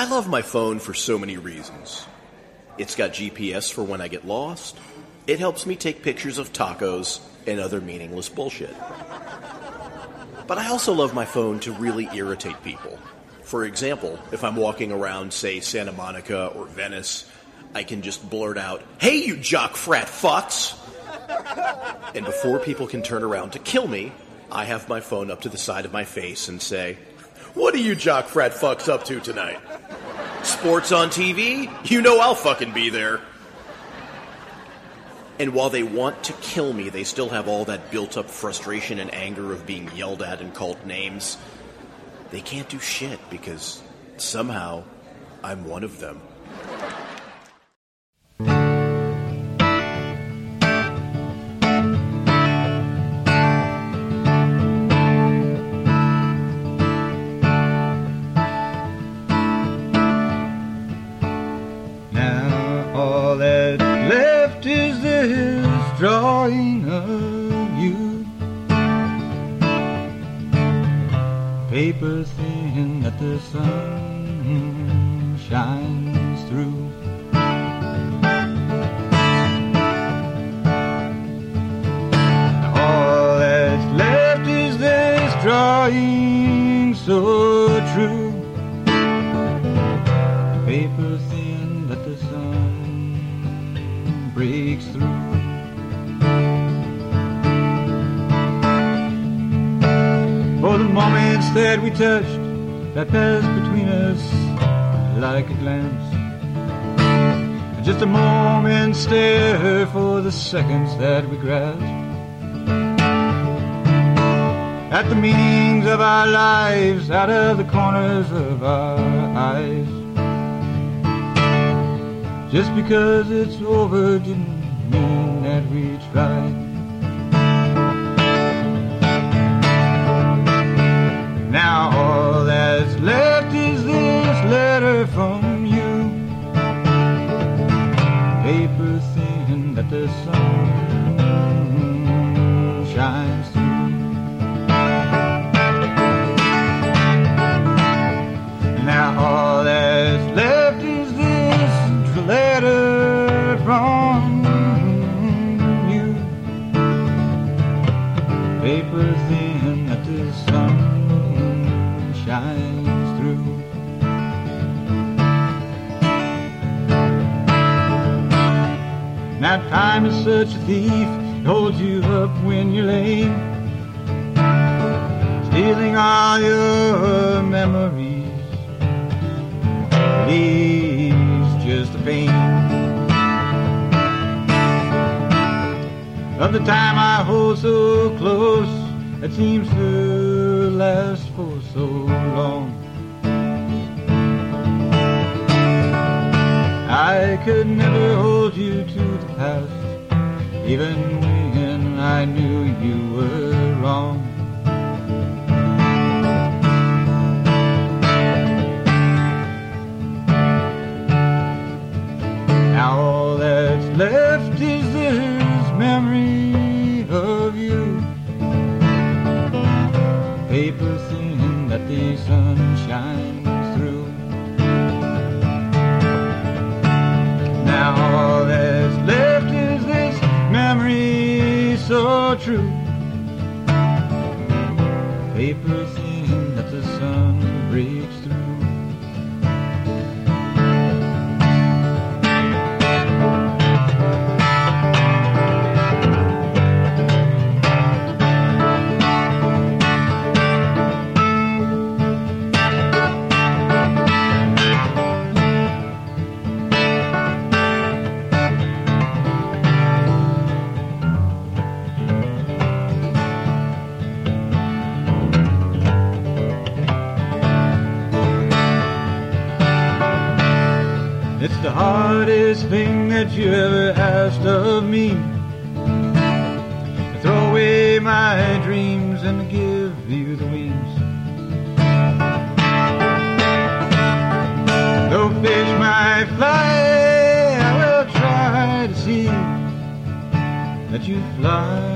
I love my phone for so many reasons. It's got GPS for when I get lost. It helps me take pictures of tacos and other meaningless bullshit. But I also love my phone to really irritate people. For example, if I'm walking around, say, Santa Monica or Venice, I can just blurt out, Hey, you jock frat fucks! And before people can turn around to kill me, I have my phone up to the side of my face and say, What are you jock frat fucks up to tonight? Sports on TV? You know I'll fucking be there. And while they want to kill me, they still have all that built up frustration and anger of being yelled at and called names. They can't do shit because somehow I'm one of them. Seconds that we grasped. At the meanings of our lives out of the corners of our eyes. Just because it's over didn't mean that we tried. Now all that's left is this letter from the sun Time is such a thief, it holds you up when you're lame, stealing all your memories leaves just a pain of the time I hold so close that seems to last for so long. I could never hold you to the even when I knew you were wrong. Now all that's left is this memory of you. Paper thin that the sun true. The hardest thing that you ever asked of me. To throw away my dreams and give you the wings. Though fish might fly, I will try to see that you fly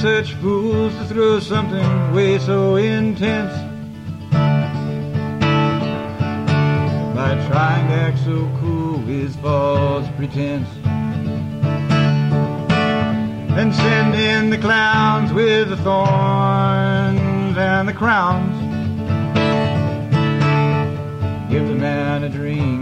such fools to throw something way so intense by trying to act so cool with false pretense. And send in the clowns with the thorns and the crowns. Give the man a drink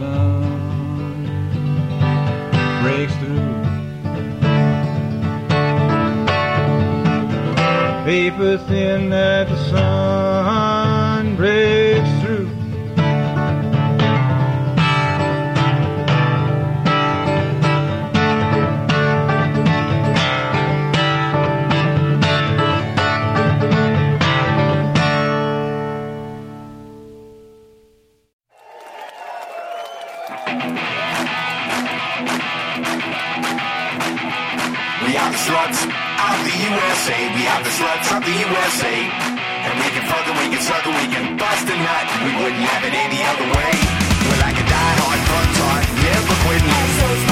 sun breaks through. Paper thin that the sun USA. We have the sluts of the USA. And we can fuck and we can suck and we can bust a nut. We wouldn't have it any other way. We're like a die-hard fuck tart, never quitting.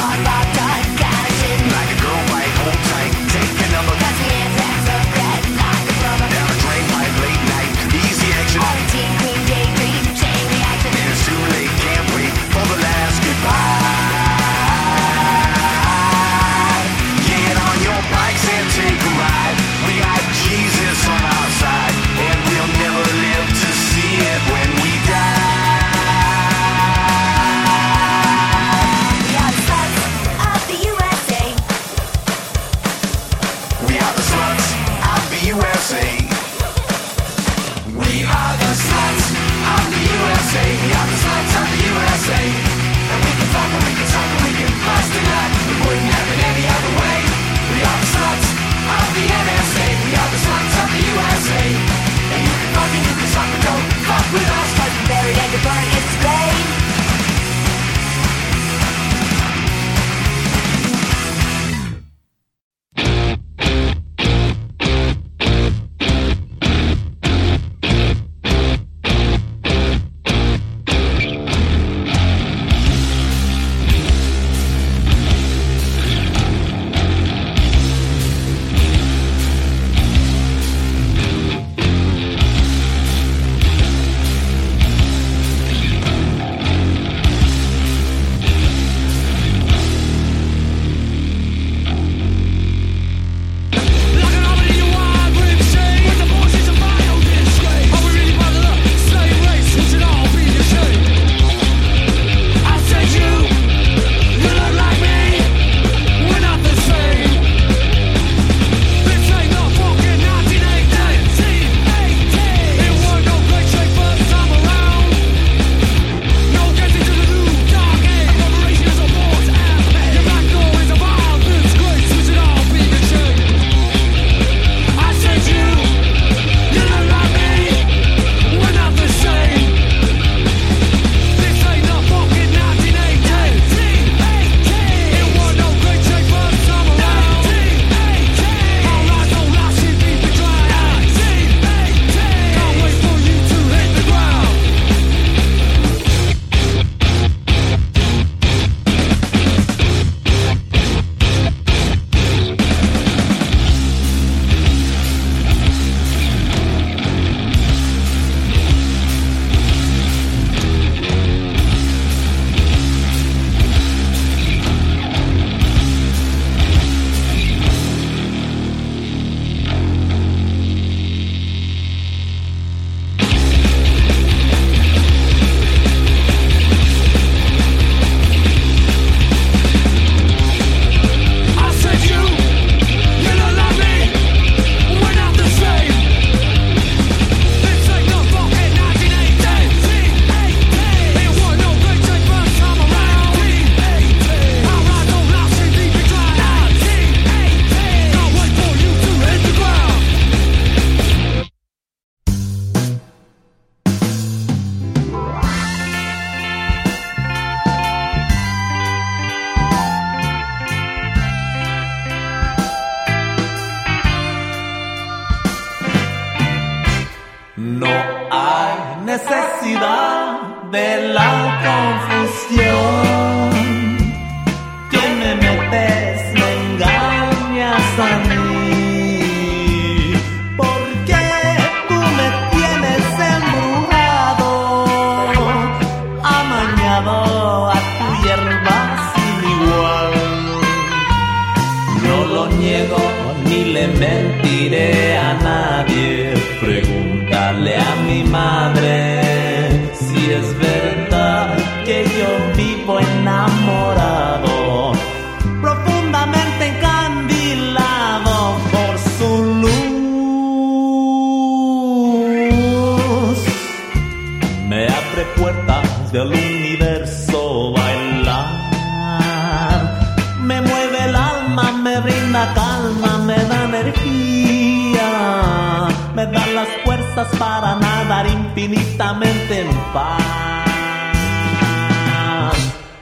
para nadar infinitamente en paz.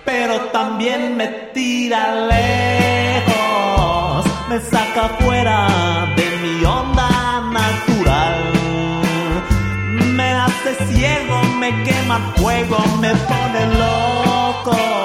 Pero también me tira lejos, me saca fuera de mi onda natural. Me hace ciego, me quema fuego, me pone loco.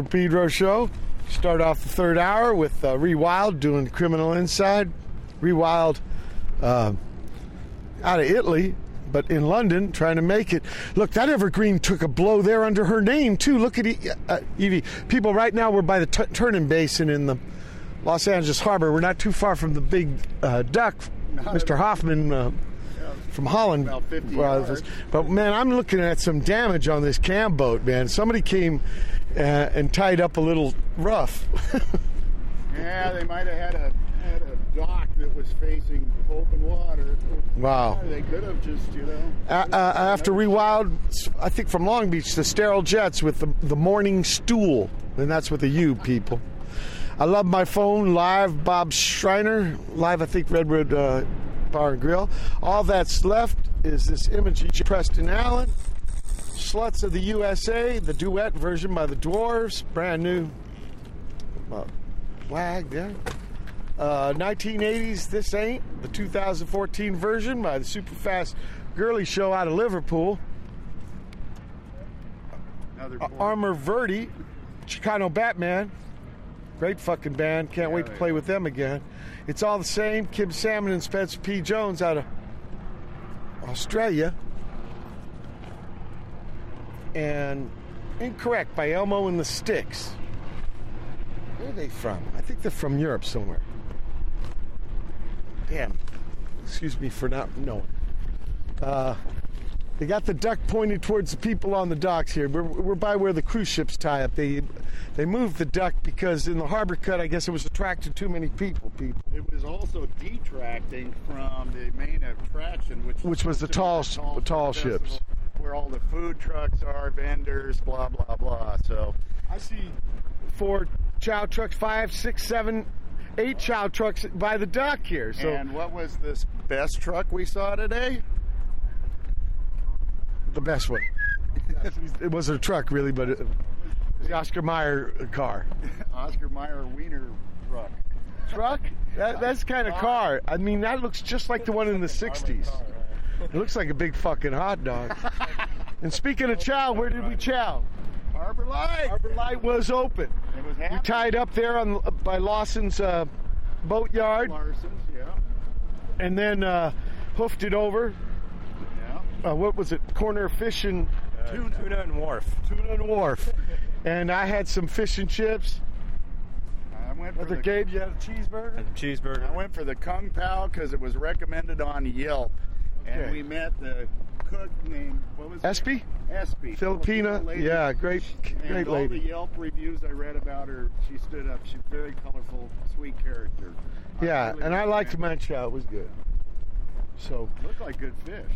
From Pedro show. Start off the third hour with uh, Rewild doing Criminal Inside. Rewild uh, out of Italy, but in London trying to make it. Look, that Evergreen took a blow there under her name, too. Look at e- uh, Evie. People, right now we're by the t- Turning Basin in the Los Angeles Harbor. We're not too far from the big uh, duck, Mr. Hoffman. Uh, from Holland, About 50 yards. but man, I'm looking at some damage on this cam boat, man. Somebody came uh, and tied up a little rough. Yeah, they might have had a had a dock that was facing open water. Wow. Yeah, they could have just, you know. Uh, uh, after Rewild, I think from Long Beach, the Sterile Jets with the, the Mourning Stool. And that's with a U, people. I love my phone live, Bob Schriner. Live, I think, Redwood uh, Bar and Grill. All that's left is this image of Preston Allen. Sluts of the USA, the duet version by the Dwarves. Brand new. Uh, flag there. Uh, 1980s, This Ain't, the 2014 version by the Superfast Girly Show out of Liverpool. Uh, Amor Verde, Chicano Batman. Great fucking band. Can't wait to play with them again. It's all the same. Kim Salmon and Spencer P. Jones out of Australia. And Incorrect by Elmo and the Styx. Where are they from? I think they're from Europe somewhere. Damn. Excuse me for not knowing. Uh, they got the duck pointed towards the people on the docks here. We're, we're by where the cruise ships tie up. They they moved the duck because in the harbor cut, I guess it was attracting too many people. People, It was also detracting from the main attraction, which which was the tall s- Tall tall ships. Where all the food trucks are, vendors, blah blah blah. So I see four chow trucks, five, six, seven, eight chow trucks by the dock here. So and what was this best truck we saw today? the best one. it wasn't a truck really, but it was the Oscar Mayer car. Oscar Mayer Wiener truck. Truck? That, that's kind of car. I mean, that looks just like the one in the '60s. It looks like a big fucking hot dog. and speaking of chow, where did we chow? Harbor Light. Harbor Light was open. It was We tied up there on by Lawson's uh, boatyard, Larson's, yeah. and then uh, hoofed it over. Yeah. Uh, what was it? Corner fish and Tuna. Tuna and Wharf. Tuna and Wharf. and I had some fish and chips. I went for Brother the Gabe, you had a cheeseburger? Cheeseburger. I went for the Kung Pao because it was recommended on Yelp, and Okay. we met the cook named what was Espy? Espy, Filipina? lady. Yeah, great, And great all the. Yelp reviews I read about her, she stood up. She's a very colorful, sweet character. Yeah, really and I liked it. my chow. It was good. So, Looked like good fish.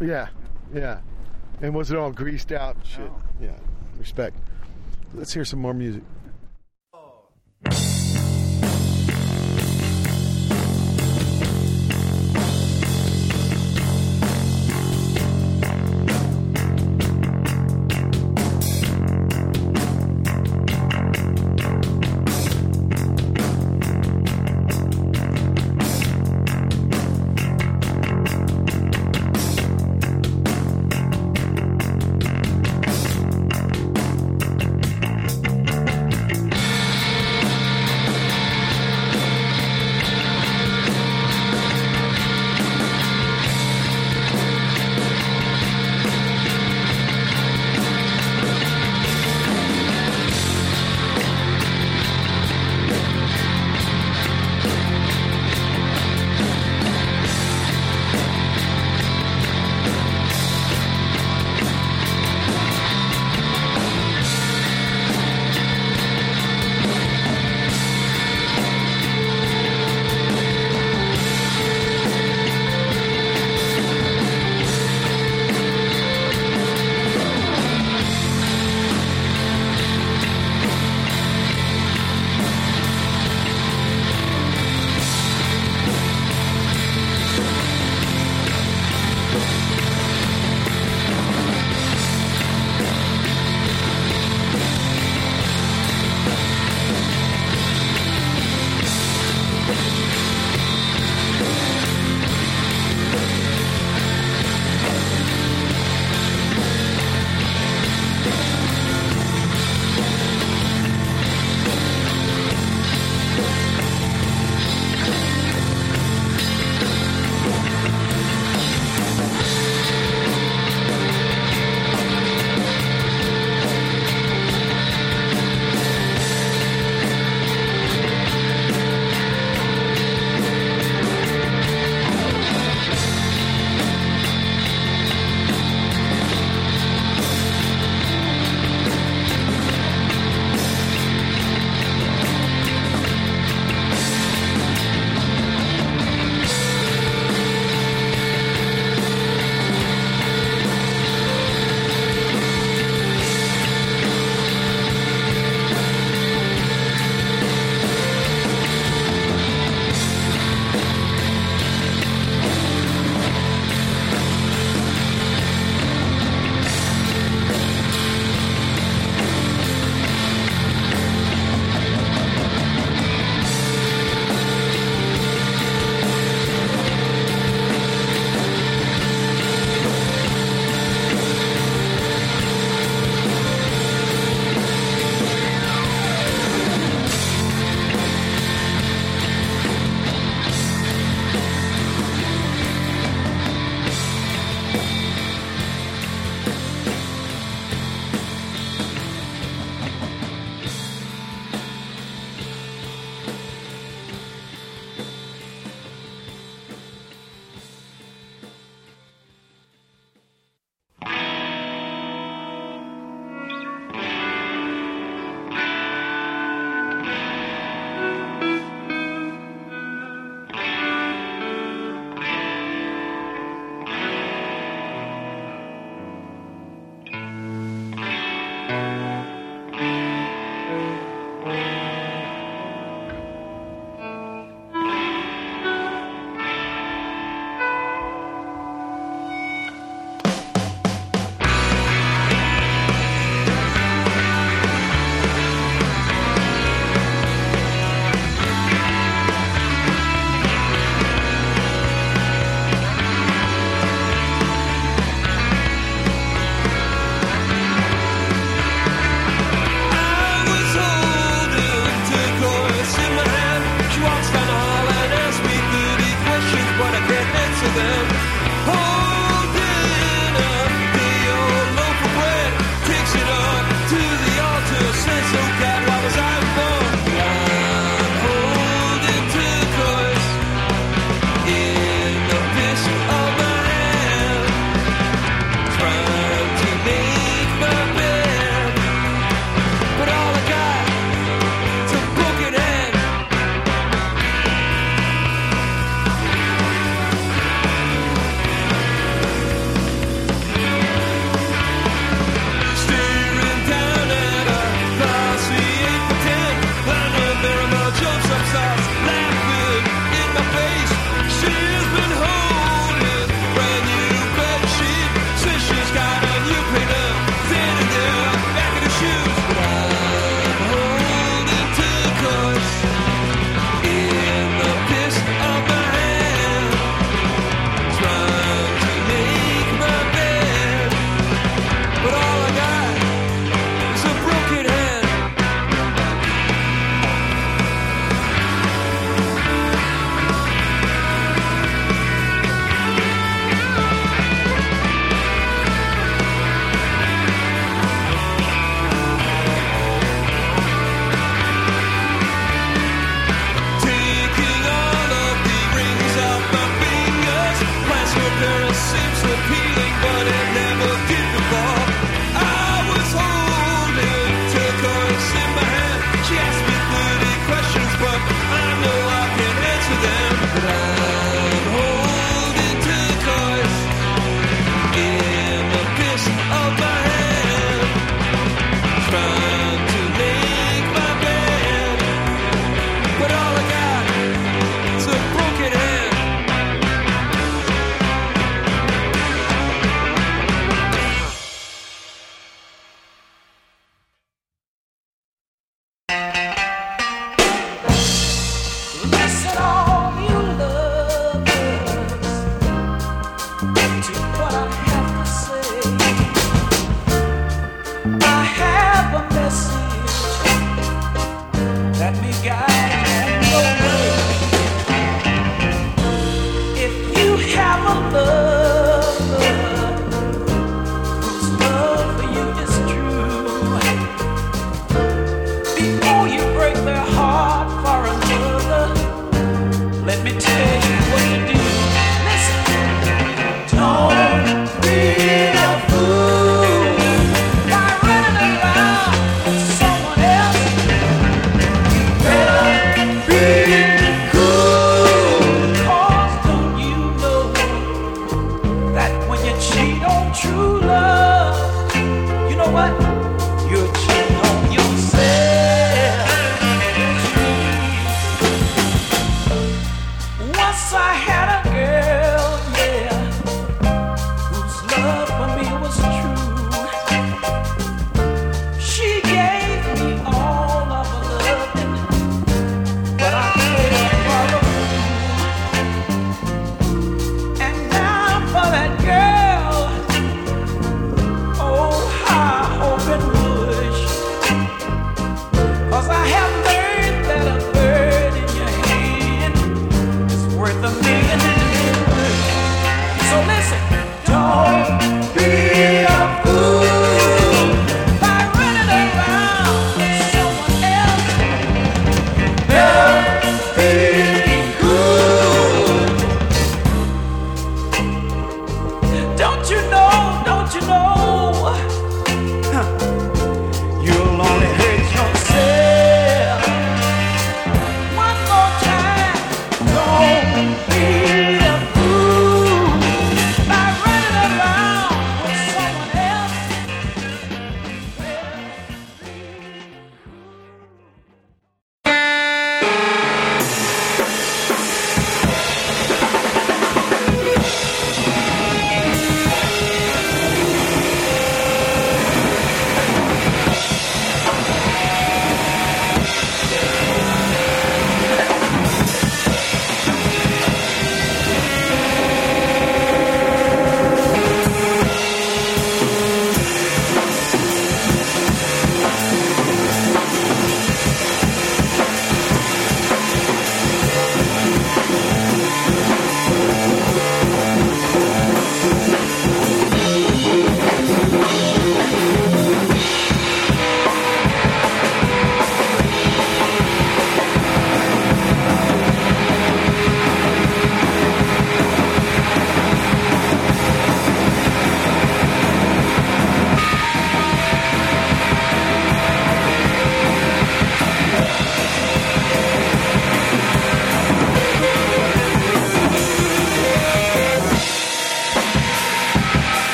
yeah, yeah. And was it all greased out and shit? No. Yeah, respect. Let's hear some more music. Thank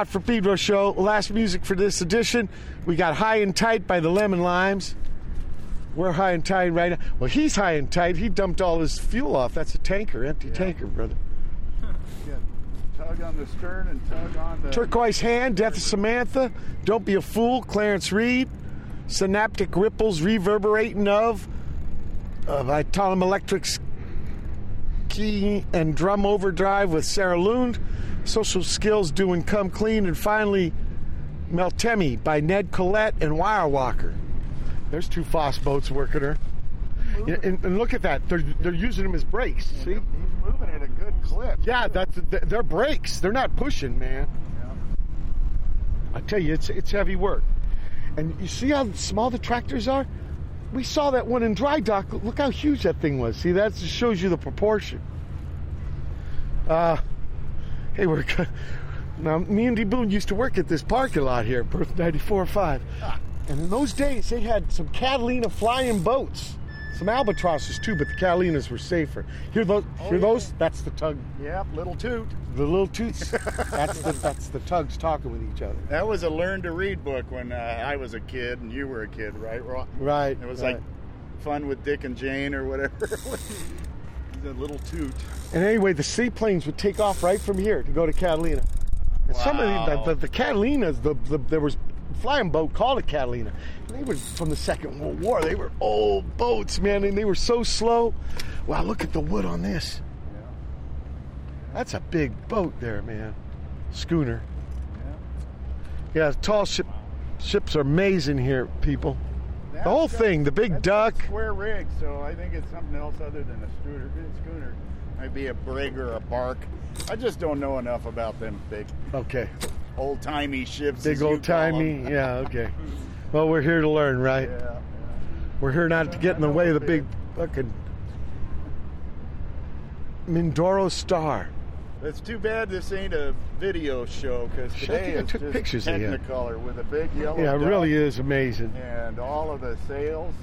A Watt from Pedro show. Last music for this edition. We got High and Tight by the Lemon Limes. We're high and tight right now. Well, he's high and tight. He dumped all his fuel off. That's a tanker, empty tanker, brother. Yeah, tug on the stern and tug on the. Turquoise Hand, Death of Samantha, Don't Be a Fool, Clarence Reid, Synaptic Ripples Reverberating of, uh, by Thollem Electric's Keyngdrum Overdrive with Sarah Lund, Social Skills Doing Come Clean, and finally Meltemi by Ned Collette and Wirewalker. There's two Foss boats working her. Yeah, and, and look at that. They're, they're using them as brakes. See? He's moving at a good clip. Yeah, that's they're brakes. They're not pushing, man. Yeah. I tell you, it's it's heavy work. And you see how small the tractors are? We saw that one in dry dock. Look how huge that thing was. See, that just shows you the proportion. Uh, hey, we're now me and D. Boon used to work at this parking lot here, Berth 94 5. And in those days, they had some Catalina flying boats, some albatrosses too, but the Catalinas were safer. Hear those? Oh, hear yeah. those? That's the tug. Yep, little toot. The little toots. that's the that's the tugs talking with each other. That was a learn to read book when uh, I was a kid and you were a kid, right? Right. It was right. like fun with Dick and Jane or whatever. the little toot. And anyway, the seaplanes would take off right from here to go to Catalina. And some of the, Wow. the, the Catalinas, the, the there was a flying boat called a Catalina. And they were from the Second World War. They were old boats, man, and they were so slow. Wow, look at the wood on this. Yeah. That's a big boat there, man. Schooner. Yeah, tall ship ships are amazing here, people. The whole thing, the big duck. square rig, so I think it's something else other than a schooner. schooner. Might be a brig or a bark. I just don't know enough about them big, Okay. old timey ships. Big old timey. Yeah, okay. Well, we're here to learn, right? Yeah. We're here not to get in the way of the big fucking Mindoro Star. It's too bad this ain't a video show because Shit, I today think I took just pictures of you. Technicolor with a big yellow. Yeah, it duck really is amazing. And all of the sails.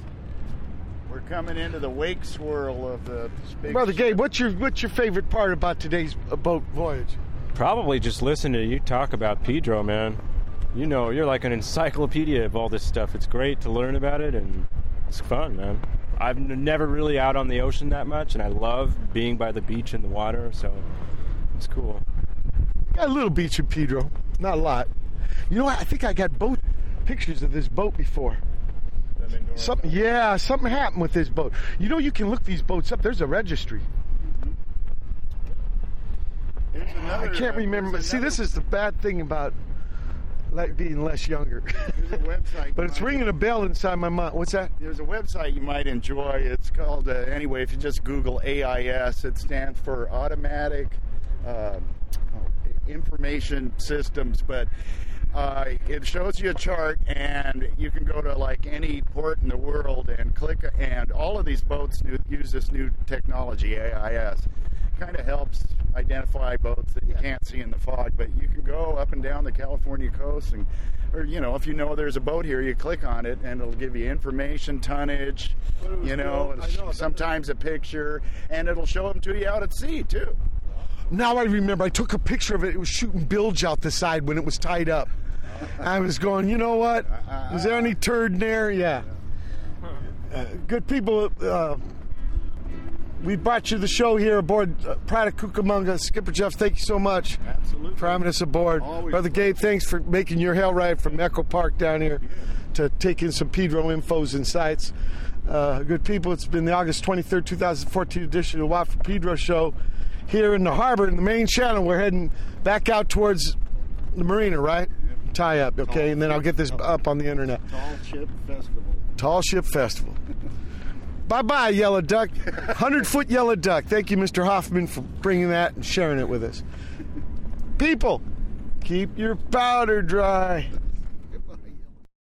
We're coming into the wake swirl of the big Brother ship. Gabe, what's your what's your favorite part about today's uh, boat voyage? Probably just listen to you talk about Pedro, man. You know, you're like an encyclopedia of all this stuff. It's great to learn about it, and it's fun, man. I've never really out on the ocean that much, and I love being by the beach and the water, so it's cool. Got a little beach in Pedro, not a lot. You know what? I think I got both pictures of this boat before. Something, yeah, something happened with this boat. You know, you can look these boats up. There's a registry. Here's I another- can't uh, remember. See, this is the bad thing about like being less younger. There's a website. but it's ringing a bell inside my mind. What's that? There's a website you might enjoy. It's called, uh, anyway, if you just Google AIS, it stands for Automatic uh, Information Systems, but uh, it shows you a chart and you can go to like any port in the world and click, and all of these boats new, use this new technology, AIS. Kind of helps identify boats that you can't see in the fog, but you can go up and down the California coast and or you know, if you know there's a boat here, you click on it and it'll give you information, tonnage, you know, cool. Know, sometimes a picture, and it'll show them to you out at sea too. Now I remember. I took a picture of it. It was shooting bilge out the side when it was tied up. I was going. You know what? Is there any turd in there? Yeah. Uh, good people. Uh, we brought you the show here aboard uh, Pride of Cucamonga. Skipper Jeff, thank you so much Absolutely. for having us aboard. Always Brother Gabe, thanks for making your hell ride from Echo Park down here to take in some Pedro infos and sites. Uh, good people, it's been the August 23rd, 2014 edition of the Watt from Pedro show here in the harbor in the main channel. We're heading back out towards the marina, right? Tie up, okay? And then I'll get this up on the internet. Tall Ship Festival. Tall Ship Festival. bye bye, Yellow Duck. 100 foot Yellow Duck. Thank you, Mr. Hoffman, for bringing that and sharing it with us. People, keep your powder dry.